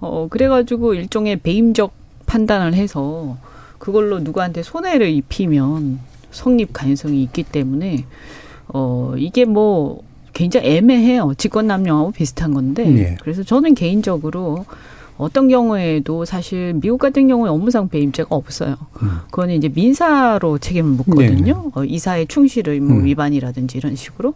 어 그래가지고 일종의 배임적 판단을 해서 그걸로 누구한테 손해를 입히면 성립 가능성이 있기 때문에 어 이게 뭐 굉장히 애매해요. 직권남용하고 비슷한 건데 네. 그래서 저는 개인적으로 어떤 경우에도 사실 미국 같은 경우에 업무상 배임죄가 없어요. 음. 그거는 이제 민사로 책임을 묻거든요. 네. 어, 이사의 충실 의무 음. 위반이라든지 이런 식으로.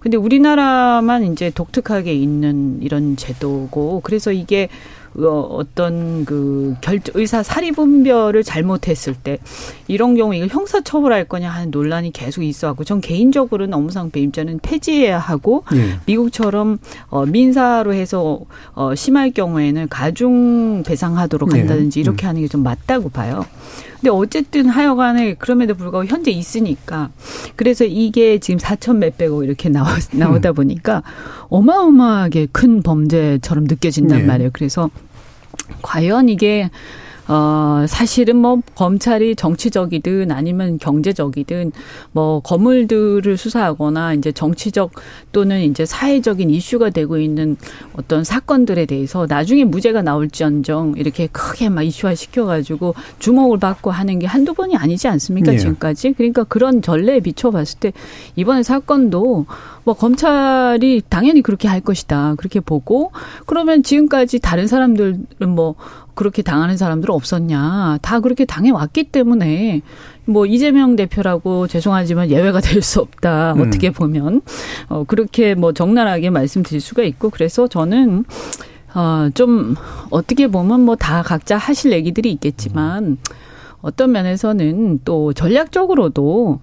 근데 우리나라만 이제 독특하게 있는 이런 제도고 그래서 이게 어, 어떤 그 결, 의사 사리 분별을 잘못했을 때 이런 경우 이걸 형사 처벌할 거냐 하는 논란이 계속 있어왔고 전 개인적으로는 업무상 배임죄는 폐지해야 하고 네. 미국처럼 어, 민사로 해서 어, 심할 경우에는 가중 배상하도록 네. 한다든지 네. 이렇게 음. 하는 게 좀 맞다고 봐요. 근데 어쨌든 하여간에 그럼에도 불구하고 현재 있으니까 그래서 이게 지금 4천 몇백억 이렇게 나오, 나오다 음. 보니까 어마어마하게 큰 범죄처럼 느껴진단 네. 말이에요. 그래서 과연 이게 어, 사실은 뭐 검찰이 정치적이든 아니면 경제적이든 뭐 거물들을 수사하거나 이제 정치적 또는 이제 사회적인 이슈가 되고 있는 어떤 사건들에 대해서 나중에 무죄가 나올지언정 이렇게 크게 막 이슈화 시켜가지고 주목을 받고 하는 게 한두 번이 아니지 않습니까? 네. 지금까지. 그러니까 그런 전례에 비춰봤을 때 이번에 사건도 뭐 검찰이 당연히 그렇게 할 것이다. 그렇게 보고 그러면 지금까지 다른 사람들은 뭐 그렇게 당하는 사람들 없었냐. 다 그렇게 당해왔기 때문에 뭐 이재명 대표라고 죄송하지만 예외가 될 수 없다. 음. 어떻게 보면. 어, 그렇게 뭐 적나라하게 말씀드릴 수가 있고 그래서 저는 어, 좀 어떻게 보면 뭐 다 각자 하실 얘기들이 있겠지만 어떤 면에서는 또 전략적으로도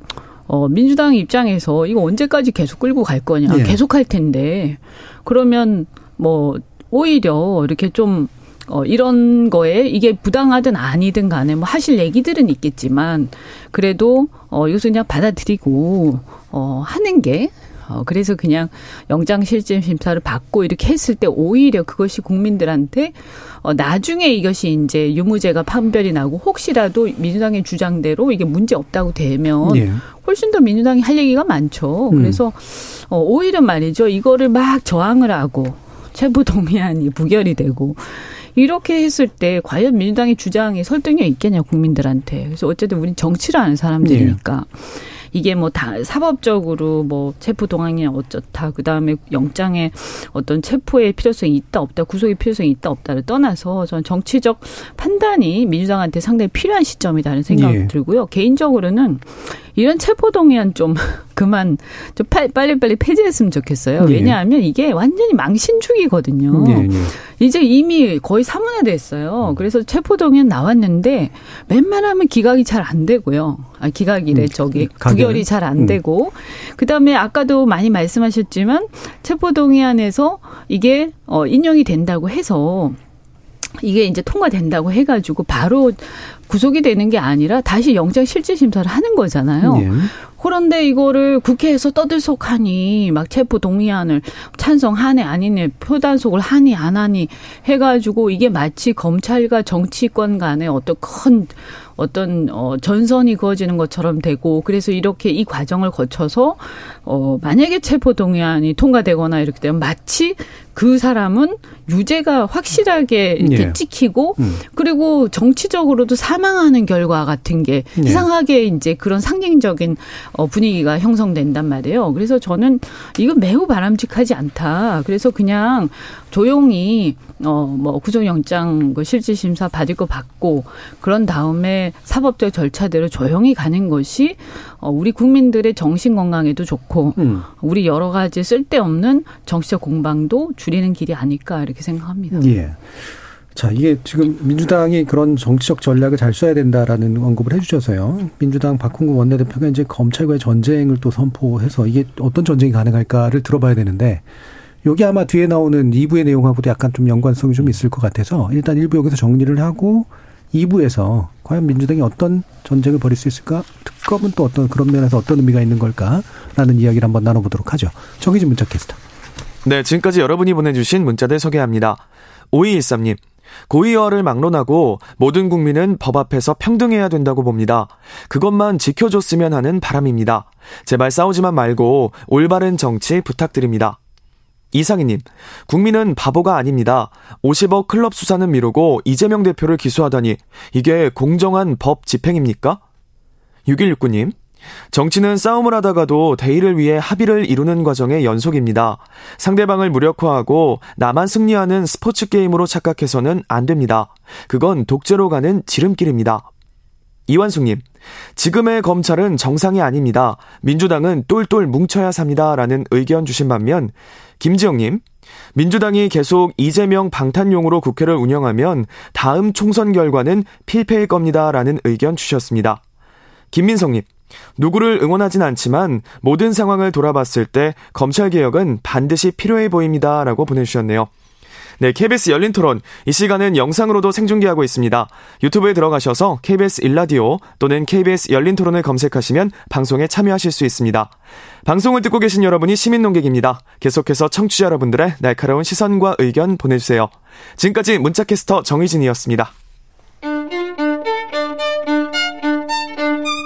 어, 민주당 입장에서 이거 언제까지 계속 끌고 갈 거냐. 예. 계속 할 텐데. 그러면 뭐 오히려 이렇게 좀 어, 이런 거에 이게 부당하든 아니든 간에 뭐 하실 얘기들은 있겠지만 그래도 어, 이것을 그냥 받아들이고 어, 하는 게 어, 그래서 그냥 영장 실질 심사를 받고 이렇게 했을 때 오히려 그것이 국민들한테 어, 나중에 이것이 이제 유무죄가 판별이 나고 혹시라도 민주당의 주장대로 이게 문제 없다고 되면 예. 훨씬 더 민주당이 할 얘기가 많죠. 음. 그래서 어, 오히려 말이죠. 이거를 막 저항을 하고 체포 동의안이 부결이 되고 이렇게 했을 때 과연 민주당의 주장이 설득력 있겠냐 국민들한테. 그래서 어쨌든 우린 정치를 하는 사람들이니까. 네. 이게 뭐 다 사법적으로 뭐 체포 동항이 어쩌다 그다음에 영장에 어떤 체포의 필요성이 있다 없다 구속의 필요성이 있다 없다를 떠나서 저는 정치적 판단이 민주당한테 상당히 필요한 시점이다는 생각이 예. 들고요. 개인적으로는 이런 체포 동의안 좀 그만 좀 빨리빨리 폐지했으면 좋겠어요. 예. 왜냐하면 이게 완전히 망신주기거든요. 예, 예. 이제 이미 거의 사문화됐어요. 그래서 체포동의안 나왔는데 웬만하면 기각이 잘 안 되고요. 아, 기각이래 음, 저기 부결이 잘안 음. 되고 그다음에 아까도 많이 말씀하셨지만 체포동의안에서 이게 어 인용이 된다고 해서 이게 이제 통과된다고 해가지고 바로 구속이 되는 게 아니라 다시 영장 실질 심사를 하는 거잖아요. 예. 그런데 이거를 국회에서 떠들썩하니 막 체포 동의안을 찬성하네 아니네 표단속을 하니 안 하니 해가지고 이게 마치 검찰과 정치권 간의 어떤 큰 어떤 어 전선이 그어지는 것처럼 되고 그래서 이렇게 이 과정을 거쳐서 어 만약에 체포 동의안이 통과되거나 이렇게 되면 마치 그 사람은 유죄가 확실하게 이렇게 예. 찍히고 음. 그리고 정치적으로도 사 망하는 결과 같은 게 예. 이상하게 이제 그런 상징적인 어 분위기가 형성된단 말이에요. 그래서 저는 이건 매우 바람직하지 않다. 그래서 그냥 조용히 어뭐 구속영장 그 실질 심사 받을 거 받고 그런 다음에 사법적 절차대로 조용히 가는 것이 어 우리 국민들의 정신 건강에도 좋고 음. 우리 여러 가지 쓸데없는 정치적 공방도 줄이는 길이 아닐까 이렇게 생각합니다. 예. 자, 이게 지금 민주당이 그런 정치적 전략을 잘 써야 된다라는 언급을 해주셔서요. 민주당 박홍구 원내대표가 이제 검찰과의 전쟁을 또 선포해서 이게 어떤 전쟁이 가능할까를 들어봐야 되는데 여기 아마 뒤에 나오는 2부의 내용하고도 약간 좀 연관성이 좀 있을 것 같아서 일단 1부 여기서 정리를 하고 2부에서 과연 민주당이 어떤 전쟁을 벌일 수 있을까? 특검은 또 어떤 그런 면에서 어떤 의미가 있는 걸까 라는 이야기를 한번 나눠보도록 하죠. 정의진 문자 캐스터. 네, 지금까지 여러분이 보내주신 문자들 소개합니다. 5213님. 고의어를 막론하고 모든 국민은 법 앞에서 평등해야 된다고 봅니다. 그것만 지켜줬으면 하는 바람입니다. 제발 싸우지만 말고 올바른 정치 부탁드립니다. 이상희님, 국민은 바보가 아닙니다. 50억 클럽 수사는 미루고 이재명 대표를 기소하다니 이게 공정한 법 집행입니까? 6169님, 정치는 싸움을 하다가도 대의를 위해 합의를 이루는 과정의 연속입니다. 상대방을 무력화하고 나만 승리하는 스포츠 게임으로 착각해서는 안 됩니다. 그건 독재로 가는 지름길입니다. 이완숙님, 지금의 검찰은 정상이 아닙니다. 민주당은 똘똘 뭉쳐야 삽니다. 라는 의견 주신 반면, 김지영님, 민주당이 계속 이재명 방탄용으로 국회를 운영하면 다음 총선 결과는 필패일 겁니다. 라는 의견 주셨습니다. 김민성님, 누구를 응원하진 않지만 모든 상황을 돌아봤을 때 검찰 개혁은 반드시 필요해 보입니다. 라고 보내주셨네요. 네, KBS 열린 토론. 이 시간은 영상으로도 생중계하고 있습니다. 유튜브에 들어가셔서 KBS 일라디오 또는 KBS 열린 토론을 검색하시면 방송에 참여하실 수 있습니다. 방송을 듣고 계신 여러분이 시민 농객입니다. 계속해서 청취자 여러분들의 날카로운 시선과 의견 보내주세요. 지금까지 문자캐스터 정희진이었습니다.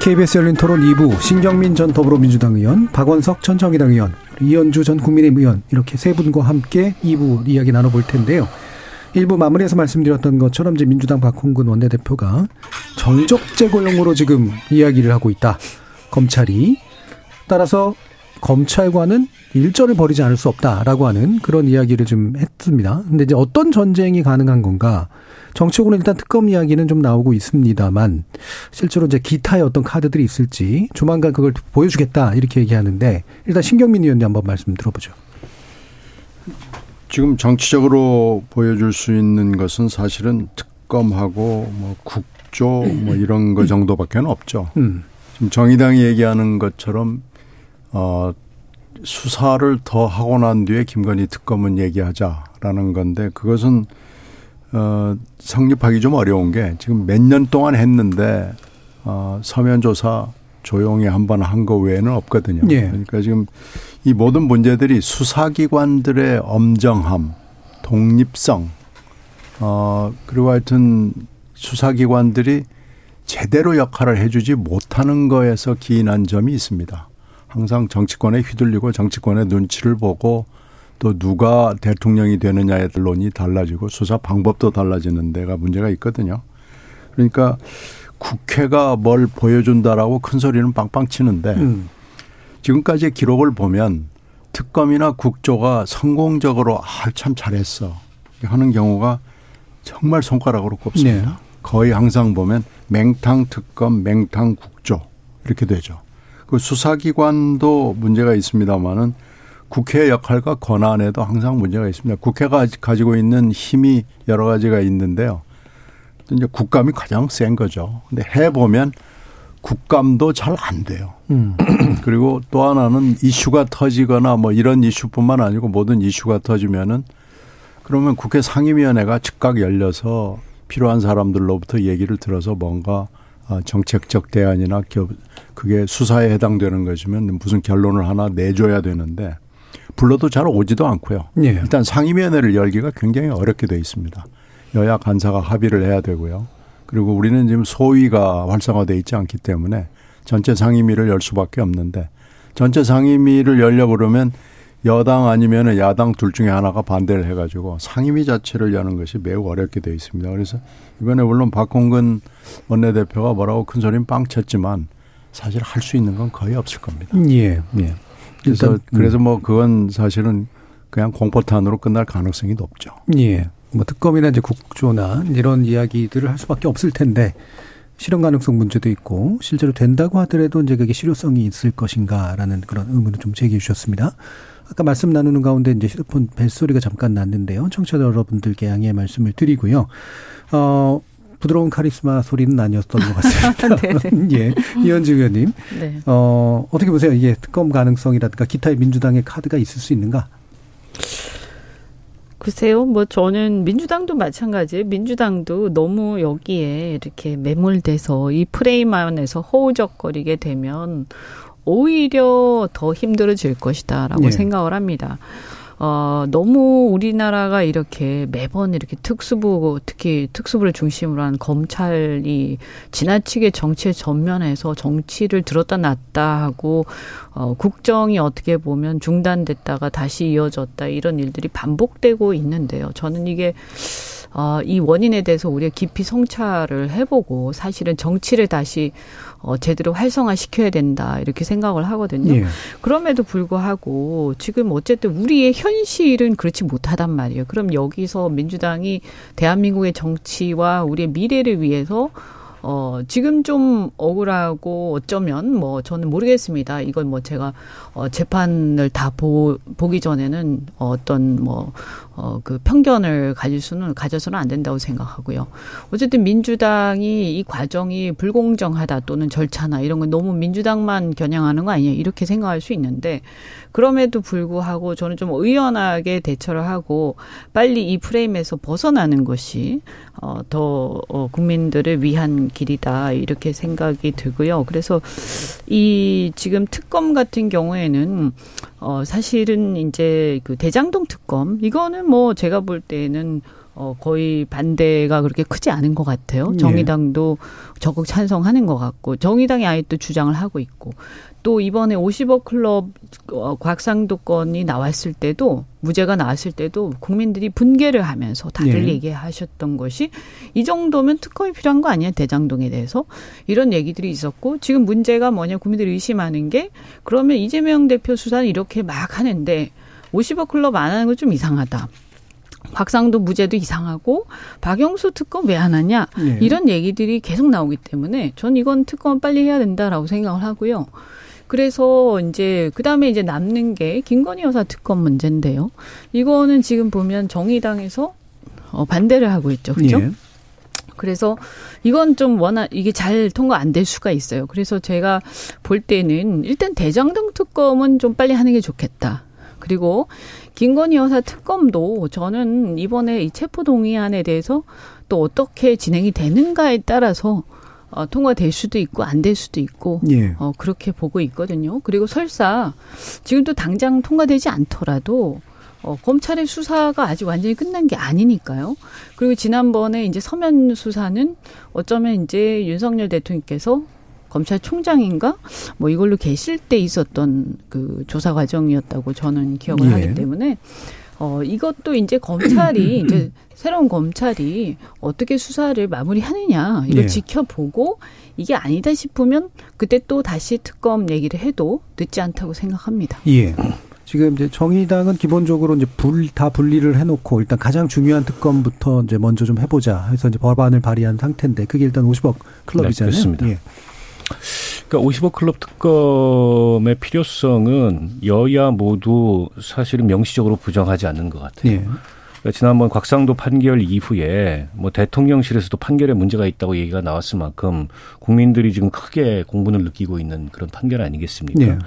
KBS 열린 토론 2부 신경민 전 더불어민주당 의원, 박원석 전 정의당 의원, 이현주 전 국민의힘 의원 이렇게 세 분과 함께 2부 이야기 나눠볼 텐데요. 1부 마무리에서 말씀드렸던 것처럼 이제 민주당 박홍근 원내대표가 정적 제 고용으로 지금 이야기를 하고 있다. 검찰이 따라서 검찰과는 일전을 벌이지 않을 수 없다라고 하는 그런 이야기를 좀 했습니다. 근데 이제 어떤 전쟁이 가능한 건가? 정치적으로 일단 특검 이야기는 좀 나오고 있습니다만 실제로 이제 기타의 어떤 카드들이 있을지 조만간 그걸 보여주겠다 이렇게 얘기하는데 일단 신경민 의원님 한번 말씀 들어보죠. 지금 정치적으로 보여줄 수 있는 것은 사실은 특검하고 뭐 국조 뭐 이런 거 정도밖에 없죠. 음. 지금 정의당이 얘기하는 것처럼 어 수사를 더 하고 난 뒤에 김건희 특검은 얘기하자라는 건데 그것은 어, 성립하기 좀 어려운 게 지금 몇 년 동안 했는데 어, 서면 조사 조용히 한 번 한 거 외에는 없거든요. 예. 그러니까 지금 이 모든 문제들이 수사기관들의 엄정함, 독립성, 어, 그리고 하여튼 수사기관들이 제대로 역할을 해주지 못하는 거에서 기인한 점이 있습니다. 항상 정치권에 휘둘리고 정치권의 눈치를 보고 또 누가 대통령이 되느냐의論이 달라지고 수사 방법도 달라지는 데가 문제가 있거든요. 그러니까 국회가 뭘 보여준다라고 큰 소리는 빵빵 치는데 음. 지금까지의 기록을 보면 특검이나 국조가 성공적으로 아, 참 잘했어 하는 경우가 정말 손가락으로 꼽습니다. 네. 거의 항상 보면 맹탕 특검, 맹탕 국조 이렇게 되죠. 그 수사기관도 문제가 있습니다만은 국회의 역할과 권한에도 항상 문제가 있습니다. 국회가 가지고 있는 힘이 여러 가지가 있는데요. 이제 국감이 가장 센 거죠. 근데 해 보면 국감도 잘 안 돼요. 음. 그리고 또 하나는 이슈가 터지거나 뭐 이런 이슈뿐만 아니고 모든 이슈가 터지면은 그러면 국회 상임위원회가 즉각 열려서 필요한 사람들로부터 얘기를 들어서 뭔가 아, 정책적 대안이나 그게 수사에 해당되는 것이면 무슨 결론을 하나 내줘야 되는데 불러도 잘 오지도 않고요. 예. 일단 상임위원회를 열기가 굉장히 어렵게 돼 있습니다. 여야 간사가 합의를 해야 되고요. 그리고 우리는 지금 소위가 활성화돼 있지 않기 때문에 전체 상임위를 열 수밖에 없는데 전체 상임위를 열려 그러면 여당 아니면 야당 둘 중에 하나가 반대를 해가지고 상임위 자체를 여는 것이 매우 어렵게 돼 있습니다. 그래서 이번에 물론 박홍근 원내대표가 뭐라고 큰 소리는 빵 쳤지만 사실 할 수 있는 건 거의 없을 겁니다. 예, 예. 그래서 일단, 음. 그래서 뭐 그건 사실은 그냥 공포탄으로 끝날 가능성이 높죠. 예. 뭐 특검이나 이제 국조나 이런 이야기들을 할 수밖에 없을 텐데 실현 가능성 문제도 있고 실제로 된다고 하더라도 이제 그게 실효성이 있을 것인가라는 그런 의문을 좀 제기해 주셨습니다. 아까 말씀 나누는 가운데 이제 휴대폰 벨소리가 잠깐 났는데요. 청취자 여러분들께 양해의 말씀을 드리고요. 어, 부드러운 카리스마 소리는 아니었던 것 같습니다. 네, 네. 예. 이현주 의원님. 네. 어, 어떻게 보세요? 이게 특검 가능성이라든가 기타의 민주당의 카드가 있을 수 있는가? 글쎄요, 뭐 저는 민주당도 마찬가지. 민주당도 너무 여기에 이렇게 매몰돼서 이 프레임 안에서 허우적거리게 되면 오히려 더 힘들어질 것이다라고 네. 생각을 합니다. 어, 너무 우리나라가 이렇게 매번 이렇게 특수부, 특히 특수부를 중심으로 한 검찰이 지나치게 정치에 전면해서 정치를 들었다 놨다 하고, 어, 국정이 어떻게 보면 중단됐다가 다시 이어졌다 이런 일들이 반복되고 있는데요. 저는 이게 어, 이 원인에 대해서 우리가 깊이 성찰을 해보고 사실은 정치를 다시 어, 제대로 활성화시켜야 된다 이렇게 생각을 하거든요. 예. 그럼에도 불구하고 지금 어쨌든 우리의 현실은 그렇지 못하단 말이에요. 그럼 여기서 민주당이 대한민국의 정치와 우리의 미래를 위해서 어, 지금 좀 억울하고 어쩌면 뭐 저는 모르겠습니다. 이건 뭐 제가 어, 재판을 다 보, 보기 전에는 어떤 뭐, 어, 그 편견을 가질 수는, 가져서는 안 된다고 생각하고요. 어쨌든 민주당이 이 과정이 불공정하다 또는 절차나 이런 건 너무 민주당만 겨냥하는 거 아니냐 이렇게 생각할 수 있는데 그럼에도 불구하고 저는 좀 의연하게 대처를 하고 빨리 이 프레임에서 벗어나는 것이 어, 더 어, 국민들을 위한 길이다 이렇게 생각이 들고요. 그래서 이 지금 특검 같은 경우에 는 어, 사실은 이제 그 대장동 특검 이거는 뭐 제가 볼 때는 어, 거의 반대가 그렇게 크지 않은 것 같아요. 예. 정의당도 적극 찬성하는 것 같고, 정의당이 아예 또 주장을 하고 있고, 또 이번에 50억 클럽 어, 곽상도 건이 나왔을 때도 무죄가 나왔을 때도 국민들이 분개를 하면서 다들 네. 얘기하셨던 것이 이 정도면 특검이 필요한 거 아니야 대장동에 대해서 이런 얘기들이 있었고 지금 문제가 뭐냐 국민들이 의심하는 게 그러면 이재명 대표 수사는 이렇게 막 하는데 50억 클럽 안 하는 건 좀 이상하다. 곽상도 무죄도 이상하고 박영수 특검 왜 안 하냐 네. 이런 얘기들이 계속 나오기 때문에 전 이건 특검 빨리 해야 된다라고 생각을 하고요. 그래서 이제 그다음에 이제 남는 게 김건희 여사 특검 문제인데요. 이거는 지금 보면 정의당에서 어 반대를 하고 있죠. 그죠? 예. 그래서 이건 좀 워낙 이게 잘 통과 안 될 수가 있어요. 그래서 제가 볼 때는 일단 대장동 특검은 좀 빨리 하는 게 좋겠다. 그리고 김건희 여사 특검도 저는 이번에 이 체포 동의안에 대해서 또 어떻게 진행이 되는가에 따라서 어, 통과될 수도 있고 안 될 수도 있고 예. 어, 그렇게 보고 있거든요. 그리고 설사 지금도 당장 통과되지 않더라도 어, 검찰의 수사가 아직 완전히 끝난 게 아니니까요. 그리고 지난번에 이제 서면 수사는 어쩌면 이제 윤석열 대통령께서 검찰총장인가 뭐 이걸로 계실 때 있었던 그 조사 과정이었다고 저는 기억을 예. 하기 때문에 어 이것도 이제 검찰이 이제 새로운 검찰이 어떻게 수사를 마무리하느냐 이걸 예. 지켜보고 이게 아니다 싶으면 그때 또 다시 특검 얘기를 해도 늦지 않다고 생각합니다. 예. 지금 이제 정의당은 기본적으로 이제 불 다 분리를 해놓고 일단 가장 중요한 특검부터 이제 먼저 좀 해보자 해서 이제 법안을 발의한 상태인데 그게 일단 50억 클럽이잖아요. 네, 그렇습니다. 예. 그러니까 50억 클럽 특검의 필요성은 여야 모두 사실은 명시적으로 부정하지 않는 것 같아요. 예. 그러니까 지난번 곽상도 판결 이후에 뭐 대통령실에서도 판결에 문제가 있다고 얘기가 나왔을 만큼 국민들이 지금 크게 공분을 느끼고 있는 그런 판결 아니겠습니까? 예.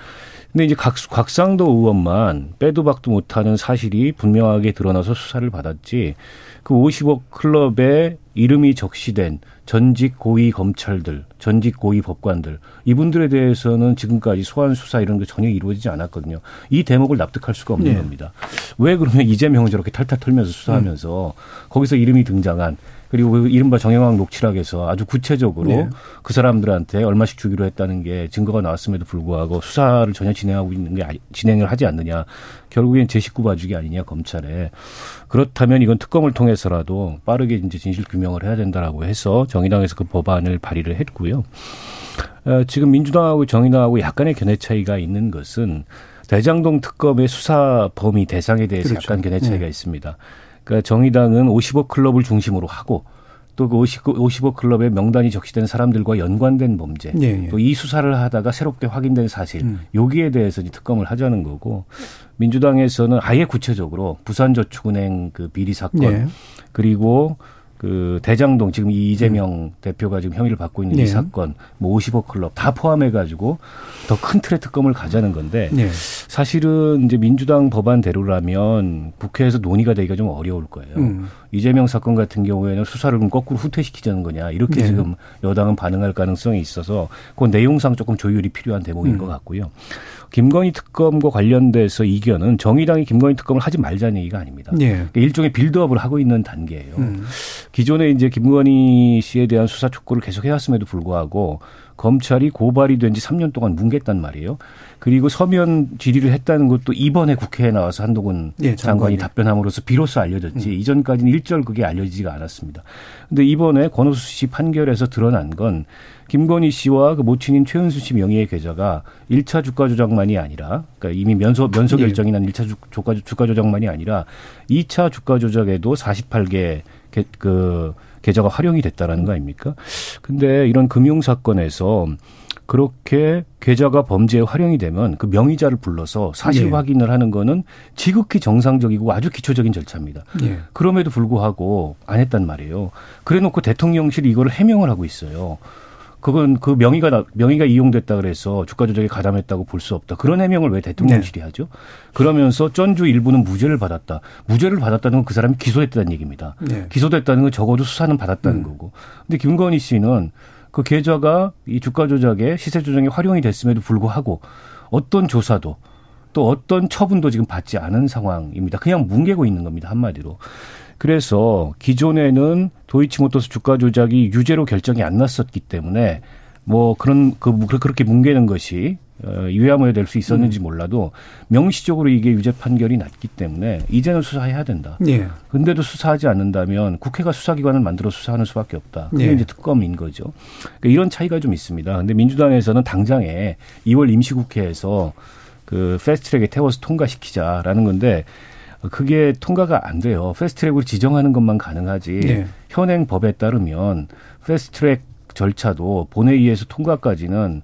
근데 이제 곽, 곽상도 의원만 빼도 박도 못하는 사실이 분명하게 드러나서 수사를 받았지 그 50억 클럽에 이름이 적시된 전직 고위 검찰들, 전직 고위 법관들 이분들에 대해서는 지금까지 소환 수사 이런 게 전혀 이루어지지 않았거든요. 이 대목을 납득할 수가 없는 네. 겁니다. 왜 그러면 이재명을 저렇게 탈탈 털면서 수사하면서 음. 거기서 이름이 등장한 그리고 그 이른바 정영학 녹취락에서 아주 구체적으로 네. 그 사람들한테 얼마씩 주기로 했다는 게 증거가 나왔음에도 불구하고 수사를 전혀 진행하고 있는 게 진행을 하지 않느냐. 결국엔 제 식구 봐주기 아니냐 검찰에. 그렇다면 이건 특검을 통해서라도 빠르게 이제 진실 규명을 해야 된다라고 해서 정의당에서 그 법안을 발의를 했고요. 어, 지금 민주당하고 정의당하고 약간의 견해 차이가 있는 것은 대장동 특검의 수사 범위 대상에 대해서 그렇죠. 약간 견해 차이가 네. 있습니다. 그러니까 정의당은 50억 클럽을 중심으로 하고 또그 50억 클럽의 명단이 적시된 사람들과 연관된 범죄, 예, 예. 또이 수사를 하다가 새롭게 확인된 사실, 음. 여기에 대해서 이제 특검을 하자는 거고 민주당에서는 아예 구체적으로 부산저축은행 그 비리 사건 예. 그리고 그 대장동 지금 이재명 음. 대표가 지금 혐의를 받고 있는 네. 이 사건 뭐 50억 클럽 다 포함해 가지고 더 큰 틀의 특검을 가자는 건데 네. 사실은 이제 민주당 법안대로라면 국회에서 논의가 되기가 좀 어려울 거예요. 음. 이재명 사건 같은 경우에는 수사를 거꾸로 후퇴시키자는 거냐 이렇게 네. 지금 여당은 반응할 가능성이 있어서 그 내용상 조금 조율이 필요한 대목인 음. 것 같고요. 김건희 특검과 관련돼서 이견은 정의당이 김건희 특검을 하지 말자는 얘기가 아닙니다. 네. 그러니까 일종의 빌드업을 하고 있는 단계예요. 음. 기존에 이제 김건희 씨에 대한 수사 촉구를 계속 해왔음에도 불구하고 검찰이 고발이 된 지 3년 동안 뭉갰단 말이에요. 그리고 서면 질의를 했다는 것도 이번에 국회에 나와서 한동훈 네, 장관이 답변함으로써 비로소 알려졌지 음. 이전까지는 일절 그게 알려지지가 않았습니다. 근데 이번에 권오수 씨 판결에서 드러난 건 김건희 씨와 그 모친인 최은수 씨 명의의 계좌가 1차 주가 조작만이 아니라 그러니까 이미 면소 면소 네. 결정이 난 1차 주, 주가 주가 조작만이 아니라 2차 주가 조작에도 48개 그 계좌가 활용이 됐다라는 거 아닙니까? 근데 이런 금융 사건에서 그렇게 계좌가 범죄에 활용이 되면 그 명의자를 불러서 사실 예. 확인을 하는 거는 지극히 정상적이고 아주 기초적인 절차입니다. 예. 그럼에도 불구하고 안 했단 말이에요. 그래 놓고 대통령실이 이거를 해명을 하고 있어요. 그건 그 명의가 명의가 이용됐다 그래서 주가 조작에 가담했다고 볼 수 없다. 그런 해명을 왜 대통령실이 네. 하죠? 그러면서 전주 일부는 무죄를 받았다. 무죄를 받았다는 건 그 사람이 기소됐다는 얘기입니다. 네. 기소됐다는 건 적어도 수사는 받았다는 음. 거고. 근데 김건희 씨는 그 계좌가 이 주가 조작에 시세 조정에 활용이 됐음에도 불구하고 어떤 조사도 또 어떤 처분도 지금 받지 않은 상황입니다. 그냥 뭉개고 있는 겁니다. 한마디로. 그래서 기존에는 도이치모터스 주가 조작이 유죄로 결정이 안 났었기 때문에 뭐 그런 그 그렇게 뭉개는 것이 어, 유야무야 될 수 있었는지 음. 몰라도 명시적으로 이게 유죄 판결이 났기 때문에 이제는 수사해야 된다. 예. 근데도 수사하지 않는다면 국회가 수사기관을 만들어 수사하는 수밖에 없다. 그게 예. 이제 특검인 거죠. 그러니까 이런 차이가 좀 있습니다. 근데 민주당에서는 당장에 2월 임시국회에서 그 패스트트랙에 태워서 통과시키자라는 건데 그게 통과가 안 돼요. 패스트트랙으로 지정하는 것만 가능하지. 네. 현행 법에 따르면 패스트트랙 절차도 본회의에서 통과까지는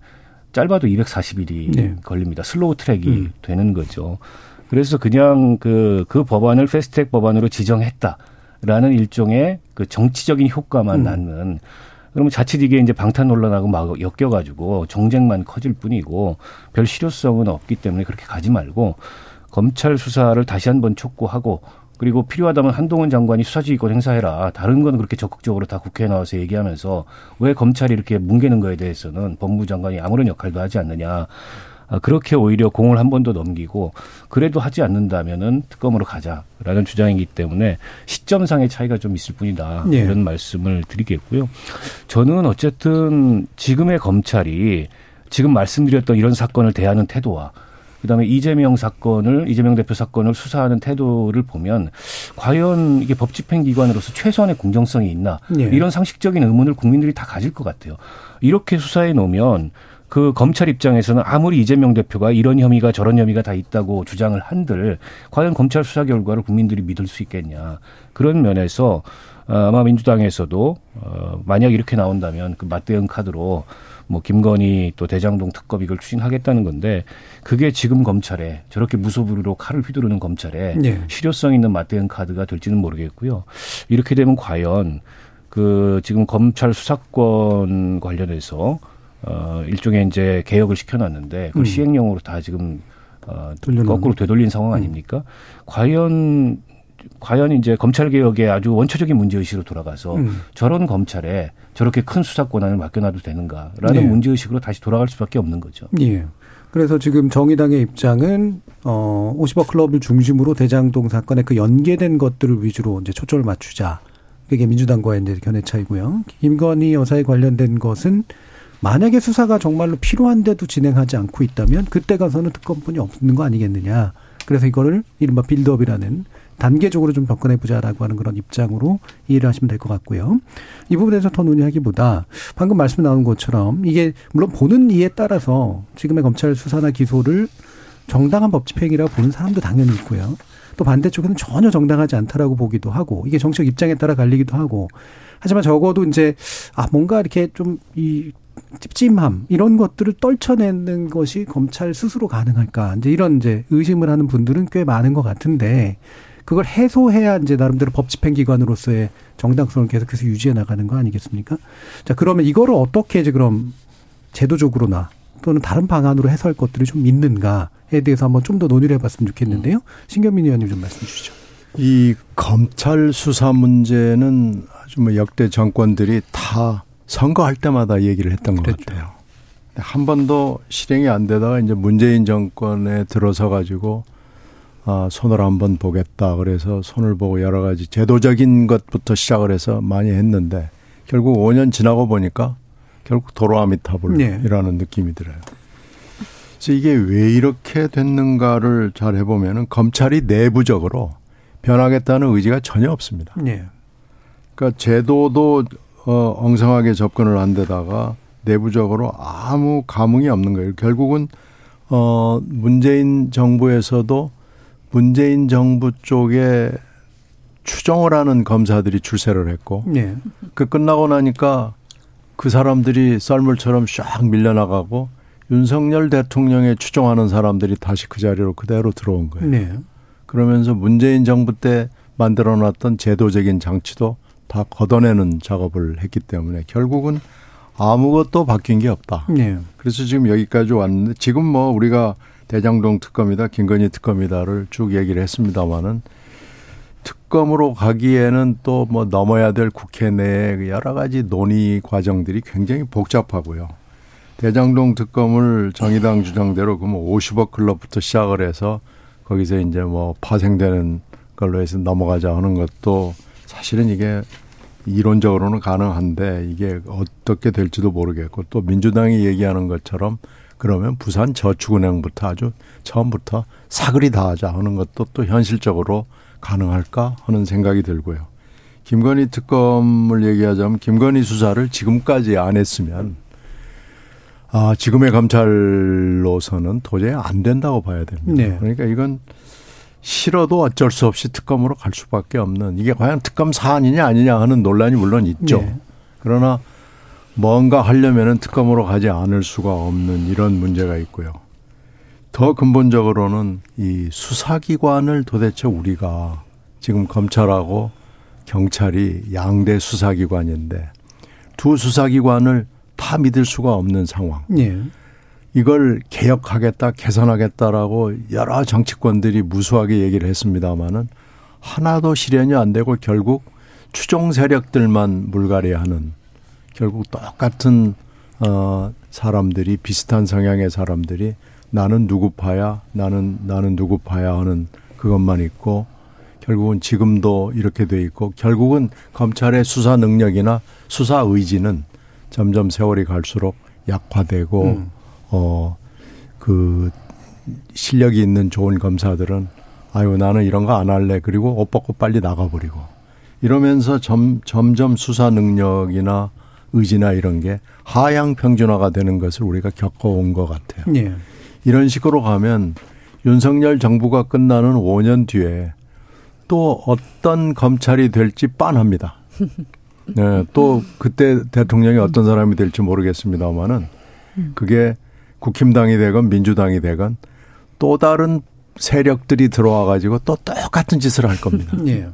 짧아도 240일이 네. 걸립니다. slow track이 음. 되는 거죠. 그래서 그냥 그, 그 법안을 패스트트랙 법안으로 지정했다라는 일종의 그 정치적인 효과만 음. 낳는 그러면 자칫 이게 이제 방탄 논란하고 막 엮여가지고 정쟁만 커질 뿐이고 별 실효성은 없기 때문에 그렇게 가지 말고 검찰 수사를 다시 한번 촉구하고 그리고 필요하다면 한동훈 장관이 수사지휘권 행사해라. 다른 건 그렇게 적극적으로 다 국회에 나와서 얘기하면서 왜 검찰이 이렇게 뭉개는 거에 대해서는 법무부 장관이 아무런 역할도 하지 않느냐. 아, 그렇게 오히려 공을 한 번 더 넘기고 그래도 하지 않는다면은 특검으로 가자라는 주장이기 때문에 시점상의 차이가 좀 있을 뿐이다 예. 이런 말씀을 드리겠고요. 저는 어쨌든 지금의 검찰이 지금 말씀드렸던 이런 사건을 대하는 태도와 그다음에 이재명 사건을 이재명 대표 사건을 수사하는 태도를 보면 과연 이게 법 집행 기관으로서 최소한의 공정성이 있나 예. 이런 상식적인 의문을 국민들이 다 가질 것 같아요. 이렇게 수사해 놓으면 그 검찰 입장에서는 아무리 이재명 대표가 이런 혐의가 저런 혐의가 다 있다고 주장을 한들 과연 검찰 수사 결과를 국민들이 믿을 수 있겠냐 그런 면에서 어, 아마 민주당에서도 어 만약 이렇게 나온다면 그 맞대응 카드로 뭐 김건희 또 대장동 특검 이걸 추진하겠다는 건데 그게 지금 검찰에 저렇게 무소불위로 칼을 휘두르는 검찰에 네. 실효성 있는 맞대응 카드가 될지는 모르겠고요. 이렇게 되면 과연 그 지금 검찰 수사권 관련해서 어 일종의 이제 개혁을 시켜놨는데 그걸 음. 시행령으로 다 지금 어 거꾸로 되돌린 상황 음. 아닙니까? 음. 과연 과연 이제 검찰 개혁의 아주 원초적인 문제 의식으로 돌아가서 음. 저런 검찰에 저렇게 큰 수사 권한을 맡겨놔도 되는가라는 네. 문제 의식으로 다시 돌아갈 수밖에 없는 거죠. 예. 그래서 지금 정의당의 입장은 어 50억 클럽을 중심으로 대장동 사건에 그 연계된 것들을 위주로 이제 초점을 맞추자. 그게 민주당과의 이제 견해 차이고요. 김건희 여사에 관련된 것은 만약에 수사가 정말로 필요한데도 진행하지 않고 있다면 그때 가서는 특검뿐이 없는 거 아니겠느냐. 그래서 이거를 이른바 빌드업이라는 단계적으로 좀 접근해 보자라고 하는 그런 입장으로 이해를 하시면 될 것 같고요. 이 부분에서 더 논의하기보다 방금 말씀 나온 것처럼 이게 물론 보는 이에 따라서 지금의 검찰 수사나 기소를 정당한 법 집행이라고 보는 사람도 당연히 있고요. 또 반대쪽에는 전혀 정당하지 않다라고 보기도 하고 이게 정책 입장에 따라 갈리기도 하고 하지만 적어도 이제 아 뭔가 이렇게 좀이 찝찝함 이런 것들을 떨쳐내는 것이 검찰 스스로 가능할까 이제 이런 이제 의심을 하는 분들은 꽤 많은 것 같은데 그걸 해소해야 이제 나름대로 법 집행기관으로서의 정당성을 계속해서 유지해 나가는 거 아니겠습니까? 자, 그러면 이거를 어떻게 이제 그럼 제도적으로나 또는 다른 방안으로 해소할 것들이 좀 있는가에 대해서 한번 좀 더 논의를 해봤으면 좋겠는데요. 신경민 의원님 좀 말씀 주시죠. 이 검찰 수사 문제는 아주 뭐 역대 정권들이 다 선거할 때마다 얘기를 했던 것 그랬죠. 같아요. 한 번도 실행이 안 되다가 이제 문재인 정권에 들어서 가지고 아, 손을 한번 보겠다. 그래서 손을 보고 여러 가지 제도적인 것부터 시작을 해서 많이 했는데 결국 5년 지나고 보니까 결국 도로아미타불이라는 네. 느낌이 들어요. 그래서 이게 왜 이렇게 됐는가를 잘 해보면은 검찰이 내부적으로 변하겠다는 의지가 전혀 없습니다. 네. 그러니까 제도도 어, 엉성하게 접근을 한 데다가 내부적으로 아무 감흥이 없는 거예요. 결국은 어, 문재인 정부에서도 문재인 정부 쪽에 추정을 하는 검사들이 출세를 했고 네. 그 끝나고 나니까 그 사람들이 썰물처럼 쫙 밀려나가고 윤석열 대통령의 추종하는 사람들이 다시 그 자리로 그대로 들어온 거예요. 네. 그러면서 문재인 정부 때 만들어 놨던 제도적인 장치도 다 걷어내는 작업을 했기 때문에 결국은 아무것도 바뀐 게 없다. 네. 그래서 지금 여기까지 왔는데 지금 뭐 우리가 대장동 특검이다, 김건희 특검이다를 쭉 얘기를 했습니다마는 특검으로 가기에는 또 뭐 넘어야 될 국회 내 여러 가지 논의 과정들이 굉장히 복잡하고요. 대장동 특검을 정의당 주장대로 그러면 50억 클럽부터 시작을 해서 거기서 이제 뭐 파생되는 걸로 해서 넘어가자 하는 것도 사실은 이게 이론적으로는 가능한데 이게 어떻게 될지도 모르겠고 또 민주당이 얘기하는 것처럼 그러면 부산 저축은행부터 아주 처음부터 사그리 다 하자 하는 것도 또 현실적으로 가능할까 하는 생각이 들고요. 김건희 특검을 얘기하자면 김건희 수사를 지금까지 안 했으면 아, 지금의 검찰로서는 도저히 안 된다고 봐야 됩니다. 네. 그러니까 이건 싫어도 어쩔 수 없이 특검으로 갈 수밖에 없는 이게 과연 특검 사안이냐 아니냐 하는 논란이 물론 있죠. 네. 그러나 뭔가 하려면은 특검으로 가지 않을 수가 없는 이런 문제가 있고요. 더 근본적으로는 이 수사기관을 도대체 우리가 지금 검찰하고 경찰이 양대 수사기관인데 두 수사기관을 다 믿을 수가 없는 상황. 예. 이걸 개혁하겠다, 개선하겠다라고 여러 정치권들이 무수하게 얘기를 했습니다마는 하나도 실현이 안 되고 결국 추종 세력들만 물갈이하는 결국 똑같은 어 사람들이 비슷한 성향의 사람들이 나는 누구 파야, 나는 나는 누구 파야 하는 그것만 있고 결국은 지금도 이렇게 돼 있고 결국은 검찰의 수사 능력이나 수사 의지는 점점 세월이 갈수록 약화되고 음. 어그 실력이 있는 좋은 검사들은 아유 나는 이런 거 안 할래 그리고 옷 벗고 빨리 나가버리고 이러면서 점, 점점 수사 능력이나 의지나 이런 게 하향 평준화가 되는 것을 우리가 겪어온 것 같아요. 예. 이런 식으로 가면 윤석열 정부가 끝나는 5년 뒤에 또 어떤 검찰이 될지 빤합니다. 네, 또 그때 대통령이 어떤 사람이 될지 모르겠습니다만은 그게 국힘당이 되건 민주당이 되건 또 다른 세력들이 들어와 가지고 또 똑같은 짓을 할 겁니다. 예.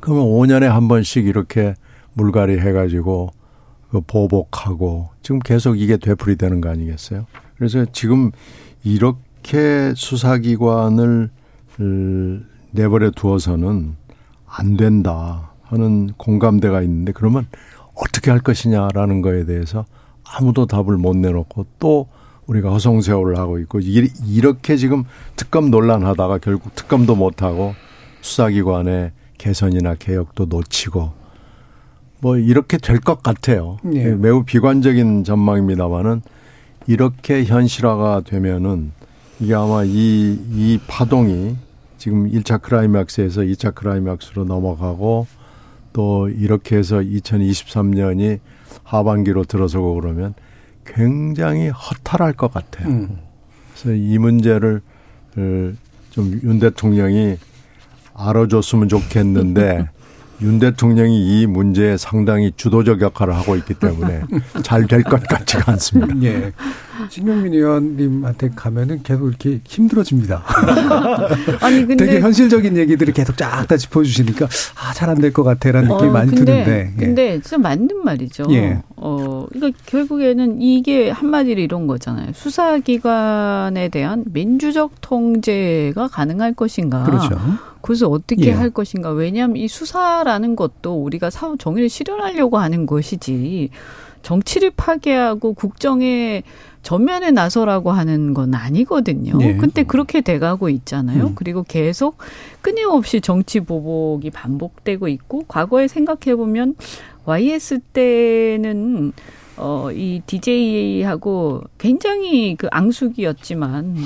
그러면 5년에 한 번씩 이렇게 물갈이 해 가지고 그 보복하고 지금 계속 이게 되풀이 되는 거 아니겠어요? 그래서 지금 이렇게 수사기관을 내버려 두어서는 안 된다 하는 공감대가 있는데 그러면 어떻게 할 것이냐라는 거에 대해서 아무도 답을 못 내놓고 또 우리가 허송세월을 하고 있고 이렇게 지금 특검 논란하다가 결국 특검도 못하고 수사기관의 개선이나 개혁도 놓치고 뭐 이렇게 될 것 같아요. 예. 매우 비관적인 전망입니다만은 이렇게 현실화가 되면은 이게 아마 이, 이 파동이 지금 1차 크라이맥스에서 2차 크라이맥스로 넘어가고 또 이렇게 해서 2023년이 하반기로 들어서고 그러면 굉장히 허탈할 것 같아요. 음. 그래서 이 문제를 좀 윤 대통령이 알아줬으면 좋겠는데 윤 대통령이 이 문제에 상당히 주도적 역할을 하고 있기 때문에 잘 될 것 같지가 않습니다. 예. 신경민 의원님한테 가면은 계속 이렇게 힘들어집니다. 아니 근데 되게 현실적인 얘기들을 계속 쫙 다 짚어주시니까 아 잘 안 될 것 같아라는 느낌이 어, 많이 근데, 드는데. 예. 근데 진짜 맞는 말이죠. 예. 어, 그러니까 결국에는 이게 한마디로 이런 거잖아요. 수사기관에 대한 민주적 통제가 가능할 것인가. 그렇죠. 그래서 어떻게 예. 할 것인가. 왜냐하면 이 수사라는 것도 우리가 사후 정의를 실현하려고 하는 것이지 정치를 파괴하고 국정에 전면에 나서라고 하는 건 아니거든요. 네. 근데 그렇게 돼가고 있잖아요. 음. 그리고 계속 끊임없이 정치 보복이 반복되고 있고 과거에 생각해 보면 YS 때는 어, 이 DJ하고 굉장히 그 앙숙이었지만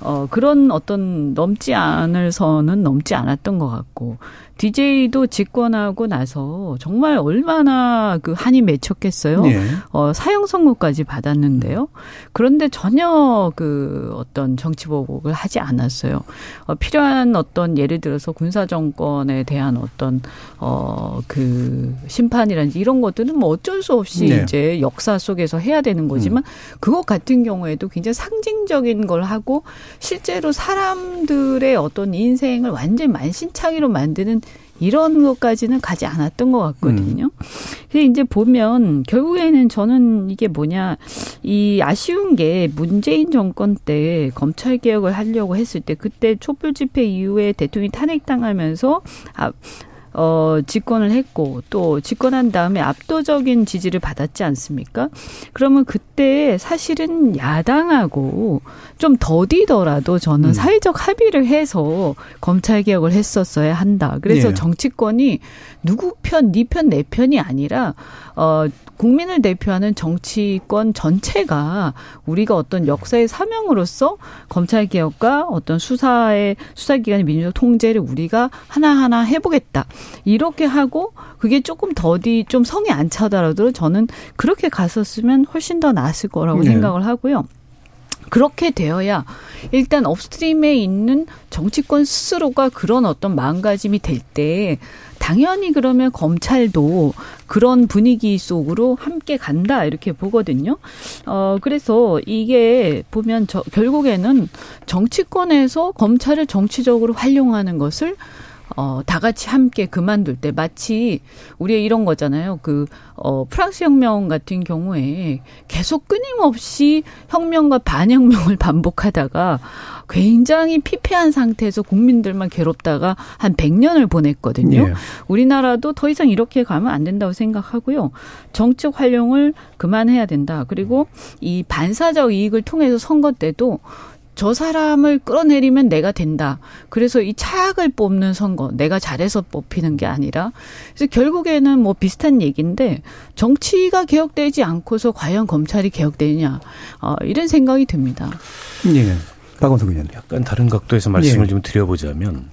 어, 그런 어떤 넘지 않을 선은 넘지 않았던 것 같고, DJ도 집권하고 나서 정말 얼마나 그 한이 맺혔겠어요. 네. 어, 사형 선고까지 받았는데요. 그런데 전혀 그 어떤 정치 보복을 하지 않았어요. 어, 필요한 어떤 예를 들어서 군사 정권에 대한 어떤 어그 심판이라든지 이런 것들은 뭐 어쩔 수 없이 네. 이제 역사 속에서 해야 되는 거지만 음. 그것 같은 경우에도 굉장히 상징적인 걸 하고 실제로 사람들의 어떤 인생을 완전 만신창이로 만드는 이런 것까지는 가지 않았던 것 같거든요. 음. 근데 이제 보면 결국에는 저는 이게 뭐냐 이 아쉬운 게 문재인 정권 때 검찰 개혁을 하려고 했을 때 그때 촛불 집회 이후에 대통령이 탄핵당하면서 아 어, 집권을 했고 또 집권한 다음에 압도적인 지지를 받았지 않습니까? 그러면 그때 사실은 야당하고 좀 더디더라도 저는 음. 사회적 합의를 해서 검찰 개혁을 했었어야 한다. 그래서 예. 정치권이 누구 편, 니 편, 내 편이 아니라 어 국민을 대표하는 정치권 전체가 우리가 어떤 역사의 사명으로서 검찰 개혁과 어떤 수사의 수사기관의 민주적 통제를 우리가 하나하나 해보겠다. 이렇게 하고 그게 조금 더디 좀 성이 안 차더라도 저는 그렇게 갔었으면 훨씬 더 나았을 거라고 네. 생각을 하고요. 그렇게 되어야 일단 upstream에 있는 정치권 스스로가 그런 어떤 마음가짐이 될 때 당연히 그러면 검찰도 그런 분위기 속으로 함께 간다 이렇게 보거든요. 어 그래서 이게 보면 저 결국에는 정치권에서 검찰을 정치적으로 활용하는 것을 어, 다 같이 함께 그만둘 때 마치 우리가 이런 거잖아요. 그, 어, 프랑스 혁명 같은 경우에 계속 끊임없이 혁명과 반혁명을 반복하다가 굉장히 피폐한 상태에서 국민들만 괴롭다가 한 100년을 보냈거든요. 네. 우리나라도 더 이상 이렇게 가면 안 된다고 생각하고요. 정책 활용을 그만해야 된다. 그리고 이 반사적 이익을 통해서 선거 때도 저 사람을 끌어내리면 내가 된다. 그래서 이 차악을 뽑는 선거, 내가 잘해서 뽑히는 게 아니라, 그래서 결국에는 뭐 비슷한 얘기인데, 정치가 개혁되지 않고서 과연 검찰이 개혁되느냐, 어, 이런 생각이 듭니다. 예. 박원석 의원. 약간 다른 각도에서 말씀을 예. 좀 드려보자면,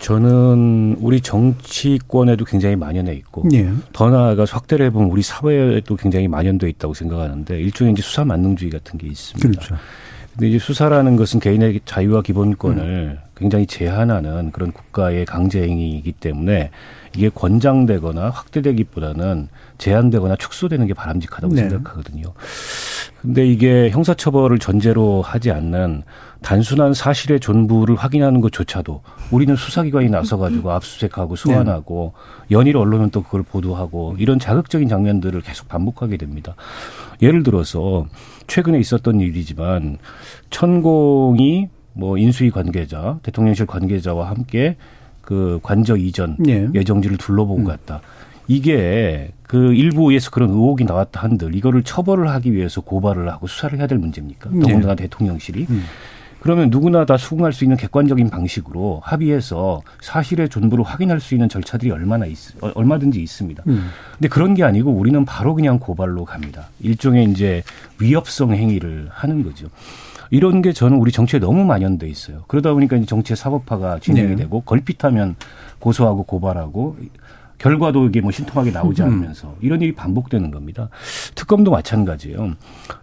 저는 우리 정치권에도 굉장히 만연해 있고 예. 더 나아가서 확대를 해보면 우리 사회에도 굉장히 만연돼 있다고 생각하는데 일종의 이제 수사 만능주의 같은 게 있습니다. 그렇죠. 근데 이제 수사라는 것은 개인의 자유와 기본권을 음. 굉장히 제한하는 그런 국가의 강제행위이기 때문에 이게 권장되거나 확대되기보다는 제한되거나 축소되는 게 바람직하다고 네. 생각하거든요. 근데 이게 형사처벌을 전제로 하지 않는 단순한 사실의 전부를 확인하는 것조차도 우리는 수사기관이 나서가지고 압수수색하고 소환하고 네. 연일 언론은 또 그걸 보도하고 이런 자극적인 장면들을 계속 반복하게 됩니다. 예를 들어서 최근에 있었던 일이지만 천공이 뭐 인수위 관계자, 대통령실 관계자와 함께 그 관저 이전 네. 예정지를 둘러보고 음. 갔다. 이게 그 일부에서 그런 의혹이 나왔다 한들 이거를 처벌을 하기 위해서 고발을 하고 수사를 해야 될 문제입니까? 네. 더군다나 대통령실이. 음. 그러면 누구나 다 수긍할 수 있는 객관적인 방식으로 합의해서 사실의 전부를 확인할 수 있는 절차들이 얼마나 있, 어, 얼마든지 있습니다. 음. 근데 그런 게 아니고 우리는 바로 그냥 고발로 갑니다. 일종의 이제 위협성 행위를 하는 거죠. 이런 게 저는 우리 정치에 너무 만연돼 있어요. 그러다 보니까 이제 정치의 사법화가 진행이 네. 되고 걸핏하면 고소하고 고발하고 결과도 이게 뭐 신통하게 나오지 음. 않으면서 이런 일이 반복되는 겁니다. 특검도 마찬가지예요.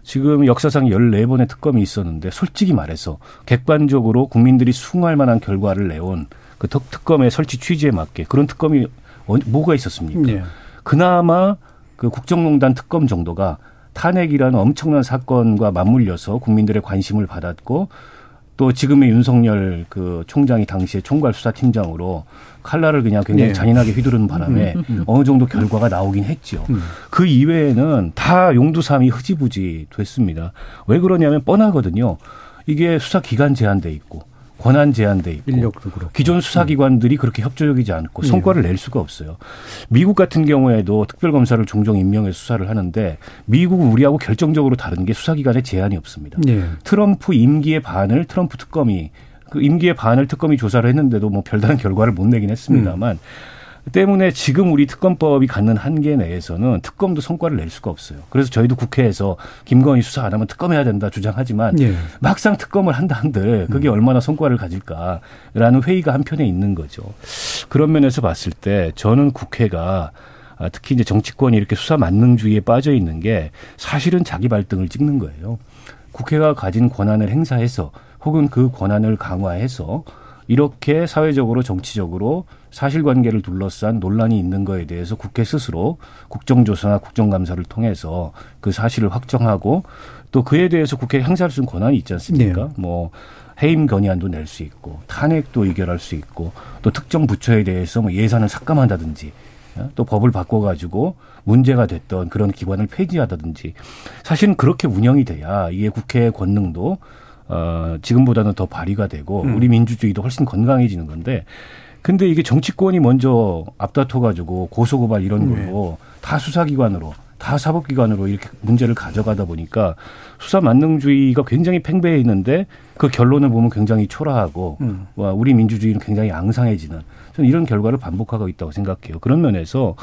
지금 역사상 14번의 특검이 있었는데 솔직히 말해서 객관적으로 국민들이 수긍할 만한 결과를 내온 그 특검의 설치 취지에 맞게 그런 특검이 뭐가 있었습니까? 네. 그나마 그 국정농단 특검 정도가 탄핵이라는 엄청난 사건과 맞물려서 국민들의 관심을 받았고 또 지금의 윤석열 그 총장이 당시에 총괄 수사팀장으로 칼날을 그냥 굉장히 네. 잔인하게 휘두르는 바람에 음, 음, 음. 어느 정도 결과가 나오긴 했죠. 음. 그 이외에는 다 용두삼이 흐지부지 됐습니다. 왜 그러냐면 뻔하거든요. 이게 수사 기간 제한돼 있고 권한 제한돼 있고 인력도 그렇고. 기존 수사기관들이 음. 그렇게 협조적이지 않고 예. 성과를 낼 수가 없어요. 미국 같은 경우에도 특별검사를 종종 임명해 수사를 하는데 미국은 우리하고 결정적으로 다른 게 수사기관에 제한이 없습니다. 예. 트럼프 임기의 반을 트럼프 특검이 그 임기의 반을 특검이 조사를 했는데도 뭐 별다른 결과를 못 내긴 했습니다만 음. 때문에 지금 우리 특검법이 갖는 한계 내에서는 특검도 성과를 낼 수가 없어요. 그래서 저희도 국회에서 김건희 수사 안 하면 특검해야 된다 주장하지만 예. 막상 특검을 한다 한들 그게 음. 얼마나 성과를 가질까라는 회의가 한편에 있는 거죠. 그런 면에서 봤을 때 저는 국회가 아, 특히 이제 정치권이 이렇게 수사 만능주의에 빠져 있는 게 사실은 자기 발등을 찍는 거예요. 국회가 가진 권한을 행사해서 혹은 그 권한을 강화해서 이렇게 사회적으로 정치적으로 사실관계를 둘러싼 논란이 있는 거에 대해서 국회 스스로 국정조사나 국정감사를 통해서 그 사실을 확정하고 또 그에 대해서 국회에 행사할 수 있는 권한이 있지 않습니까? 네. 뭐 해임 건의안도 낼 수 있고 탄핵도 의결할 수 있고 또 특정 부처에 대해서 뭐 예산을 삭감한다든지 어? 또 법을 바꿔가지고 문제가 됐던 그런 기관을 폐지하다든지 사실은 그렇게 운영이 돼야 이게 국회의 권능도 어, 지금보다는 더 발휘가 되고 음. 우리 민주주의도 훨씬 건강해지는 건데 근데 이게 정치권이 먼저 앞다퉈 가지고 고소고발 이런 걸로 네. 다 수사기관으로 다 사법기관으로 이렇게 문제를 가져가다 보니까 수사 만능주의가 굉장히 팽배해 있는데 그 결론을 보면 굉장히 초라하고 음. 와 우리 민주주의는 굉장히 앙상해지는 저는 이런 결과를 반복하고 있다고 생각해요. 그런 면에서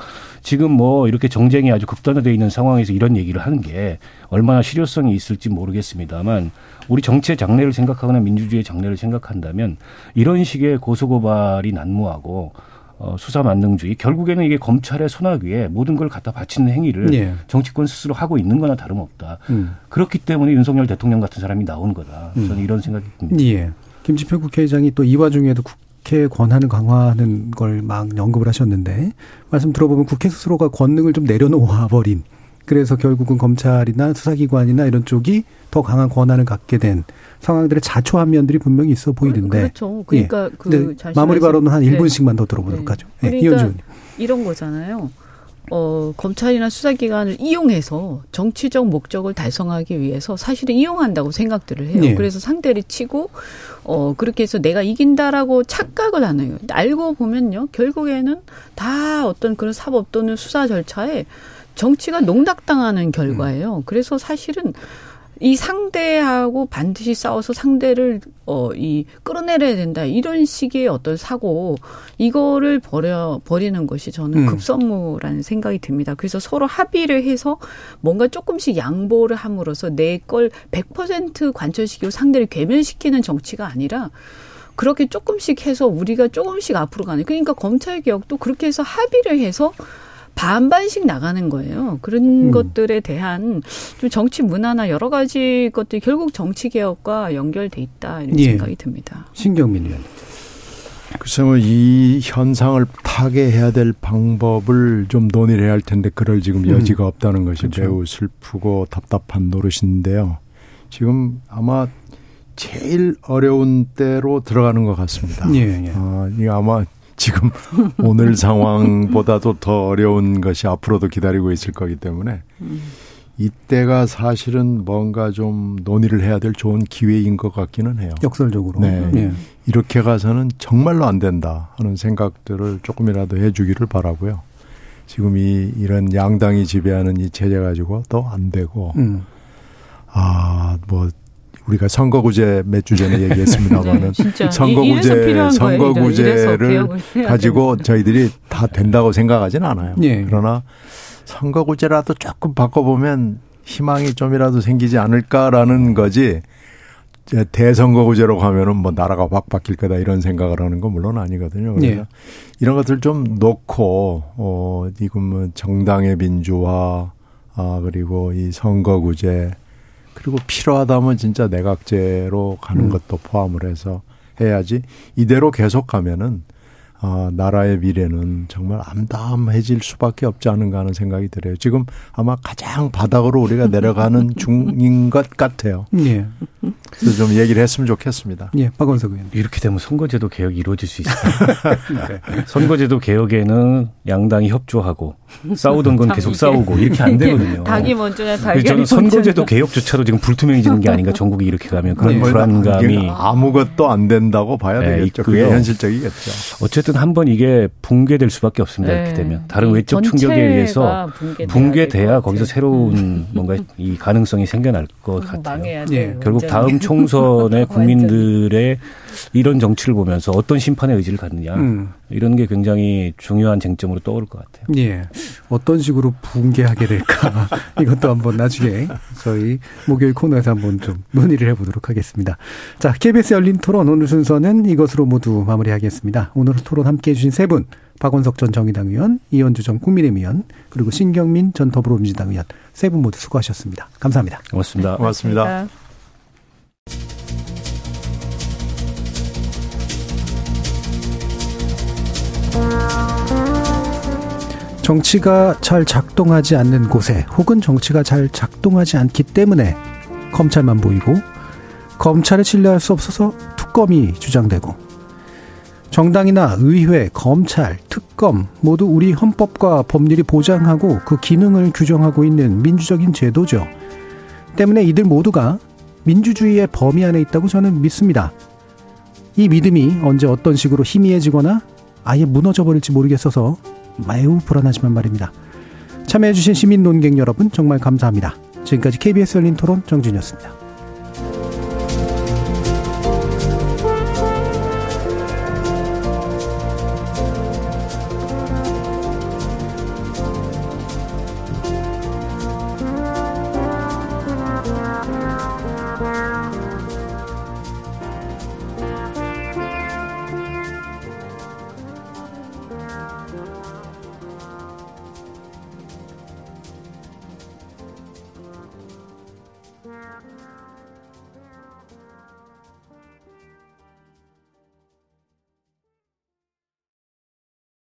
지금 뭐 이렇게 정쟁이 아주 극단화되어 있는 상황에서 이런 얘기를 하는 게 얼마나 실효성이 있을지 모르겠습니다만 우리 정치의 장래를 생각하거나 민주주의의 장래를 생각한다면 이런 식의 고소고발이 난무하고 어, 수사 만능주의 결국에는 이게 검찰의 손아귀에 모든 걸 갖다 바치는 행위를 예. 정치권 스스로 하고 있는 거나 다름없다. 음. 그렇기 때문에 윤석열 대통령 같은 사람이 나온 거다. 저는 음. 이런 생각이 듭니다. 예. 김지표 국회의장이 또 이 와중에도 국 회 권한을 강화하는 걸 막 언급을 하셨는데 말씀 들어보면 국회 스스로가 권능을 좀 내려놓아 버린 그래서 결국은 검찰이나 수사기관이나 이런 쪽이 더 강한 권한을 갖게 된 상황들을 자초한 면들이 분명히 있어 보이는데. 그렇죠. 그러니까 예. 그 마무리 발언은 한 네. 1분씩만 더 들어보도록 네. 하죠. 예, 그러니까 이런 거잖아요. 어, 검찰이나 수사기관을 이용해서 정치적 목적을 달성하기 위해서 사실은 이용한다고 생각들을 해요. 네. 그래서 상대를 치고, 어, 그렇게 해서 내가 이긴다라고 착각을 거예요. 알고 보면요. 결국에는 다 어떤 그런 사법 또는 수사 절차에 정치가 농락당하는 결과예요. 그래서 사실은 이 상대하고 반드시 싸워서 상대를 어 이 끌어내려야 된다 이런 식의 어떤 사고 이거를 버려 버리는 것이 저는 음. 급선무라는 생각이 듭니다. 그래서 서로 합의를 해서 뭔가 조금씩 양보를 함으로써 내 걸 100% 관철시키고 상대를 괴멸시키는 정치가 아니라 그렇게 조금씩 해서 우리가 조금씩 앞으로 가는 그러니까 검찰 개혁도 그렇게 해서 합의를 해서 반반씩 나가는 거예요. 그런 음. 것들에 대한 좀 정치 문화나 여러 가지 것들이 결국 정치 개혁과 연결돼 있다 이런 예. 생각이 듭니다. 신경민 의원. 글쎄 뭐이 현상을 타개해야 될 방법을 좀 논의를 해야 할 텐데 그럴 지금 음. 여지가 음. 없다는 것이 그렇죠. 매우 슬프고 답답한 노릇인데요. 지금 아마 제일 어려운 때로 들어가는 것 같습니다. 예, 예. 아, 이 아마 지금 오늘 상황보다도 더 어려운 것이 앞으로도 기다리고 있을 거기 때문에 이때가 사실은 뭔가 좀 논의를 해야 될 좋은 기회인 것 같기는 해요. 역설적으로. 네. 네. 이렇게 가서는 정말로 안 된다 하는 생각들을 조금이라도 해주기를 바라고요. 지금 이 이런 양당이 지배하는 이 체제 가지고 또 안 되고 음. 아뭐 우리가 선거구제 몇 주 전에 얘기했습니다만은 네, 선거구제 선거구제를 가지고 저희들이 다 된다고 생각하지는 않아요. 네. 그러나 선거구제라도 조금 바꿔보면 희망이 좀이라도 생기지 않을까라는 거지. 대선거구제로 가면은 뭐 나라가 확 바뀔 거다 이런 생각을 하는 건 물론 아니거든요. 그래서 네. 이런 것들 좀 놓고 어 이건 뭐 정당의 민주화 아 그리고 이 선거구제 그리고 필요하다면 진짜 내각제로 가는 음. 것도 포함을 해서 해야지 이대로 계속 가면은 아, 나라의 미래는 정말 암담해질 수밖에 없지 않은가 하는 생각이 들어요. 지금 아마 가장 바닥으로 우리가 내려가는 중인 것 같아요. 예. 그래서 좀 얘기를 했으면 좋겠습니다. 예, 박원석 의원. 이렇게 되면 선거제도 개혁이 이루어질 수 있어요. 네. 선거제도 개혁에는 양당이 협조하고 싸우던 건 계속 싸우고 이렇게 안 되거든요. 닭이 먼저냐 달걀이 저는 선거제도 개혁조차도 지금 불투명해지는 게 아닌가 전국이 이렇게 가면 그런 네. 불안감이 아무것도 안 된다고 봐야 네, 되겠죠. 그게 현실적이겠죠. 어쨌든 한 번 이게 붕괴될 수밖에 없습니다. 네. 이렇게 되면 다른 외적 충격에 의해서 붕괴돼야 거기서 새로운 뭔가 이 가능성이 생겨날 것 같아요. 네. 결국 다음 총선에 국민들의 이런 정치를 보면서 어떤 심판의 의지를 갖느냐 음. 이런 게 굉장히 중요한 쟁점으로 떠오를 것 같아요. 예. 어떤 식으로 붕괴하게 될까 이것도 한번 나중에 저희 목요일 코너에서 한번 좀 논의를 해보도록 하겠습니다. 자, KBS 열린 토론 오늘 순서는 이것으로 모두 마무리하겠습니다. 오늘 토론 함께해 주신 세 분. 박원석 전 정의당 의원, 이현주 전 국민의힘 의원, 그리고 신경민 전 더불어민주당 의원 세 분 모두 수고하셨습니다. 감사합니다. 고맙습니다. 고맙습니다. 고맙습니다. 정치가 잘 작동하지 않는 곳에 혹은 정치가 잘 작동하지 않기 때문에 검찰만 보이고 검찰을 신뢰할 수 없어서 특검이 주장되고 정당이나 의회, 검찰, 특검 모두 우리 헌법과 법률이 보장하고 그 기능을 규정하고 있는 민주적인 제도죠. 때문에 이들 모두가 민주주의의 범위 안에 있다고 저는 믿습니다. 이 믿음이 언제 어떤 식으로 희미해지거나 아예 무너져 버릴지 모르겠어서 매우 불안하지만 말입니다. 참여해주신 시민 논객 여러분 정말 감사합니다. 지금까지 KBS 열린 토론 정준이었습니다.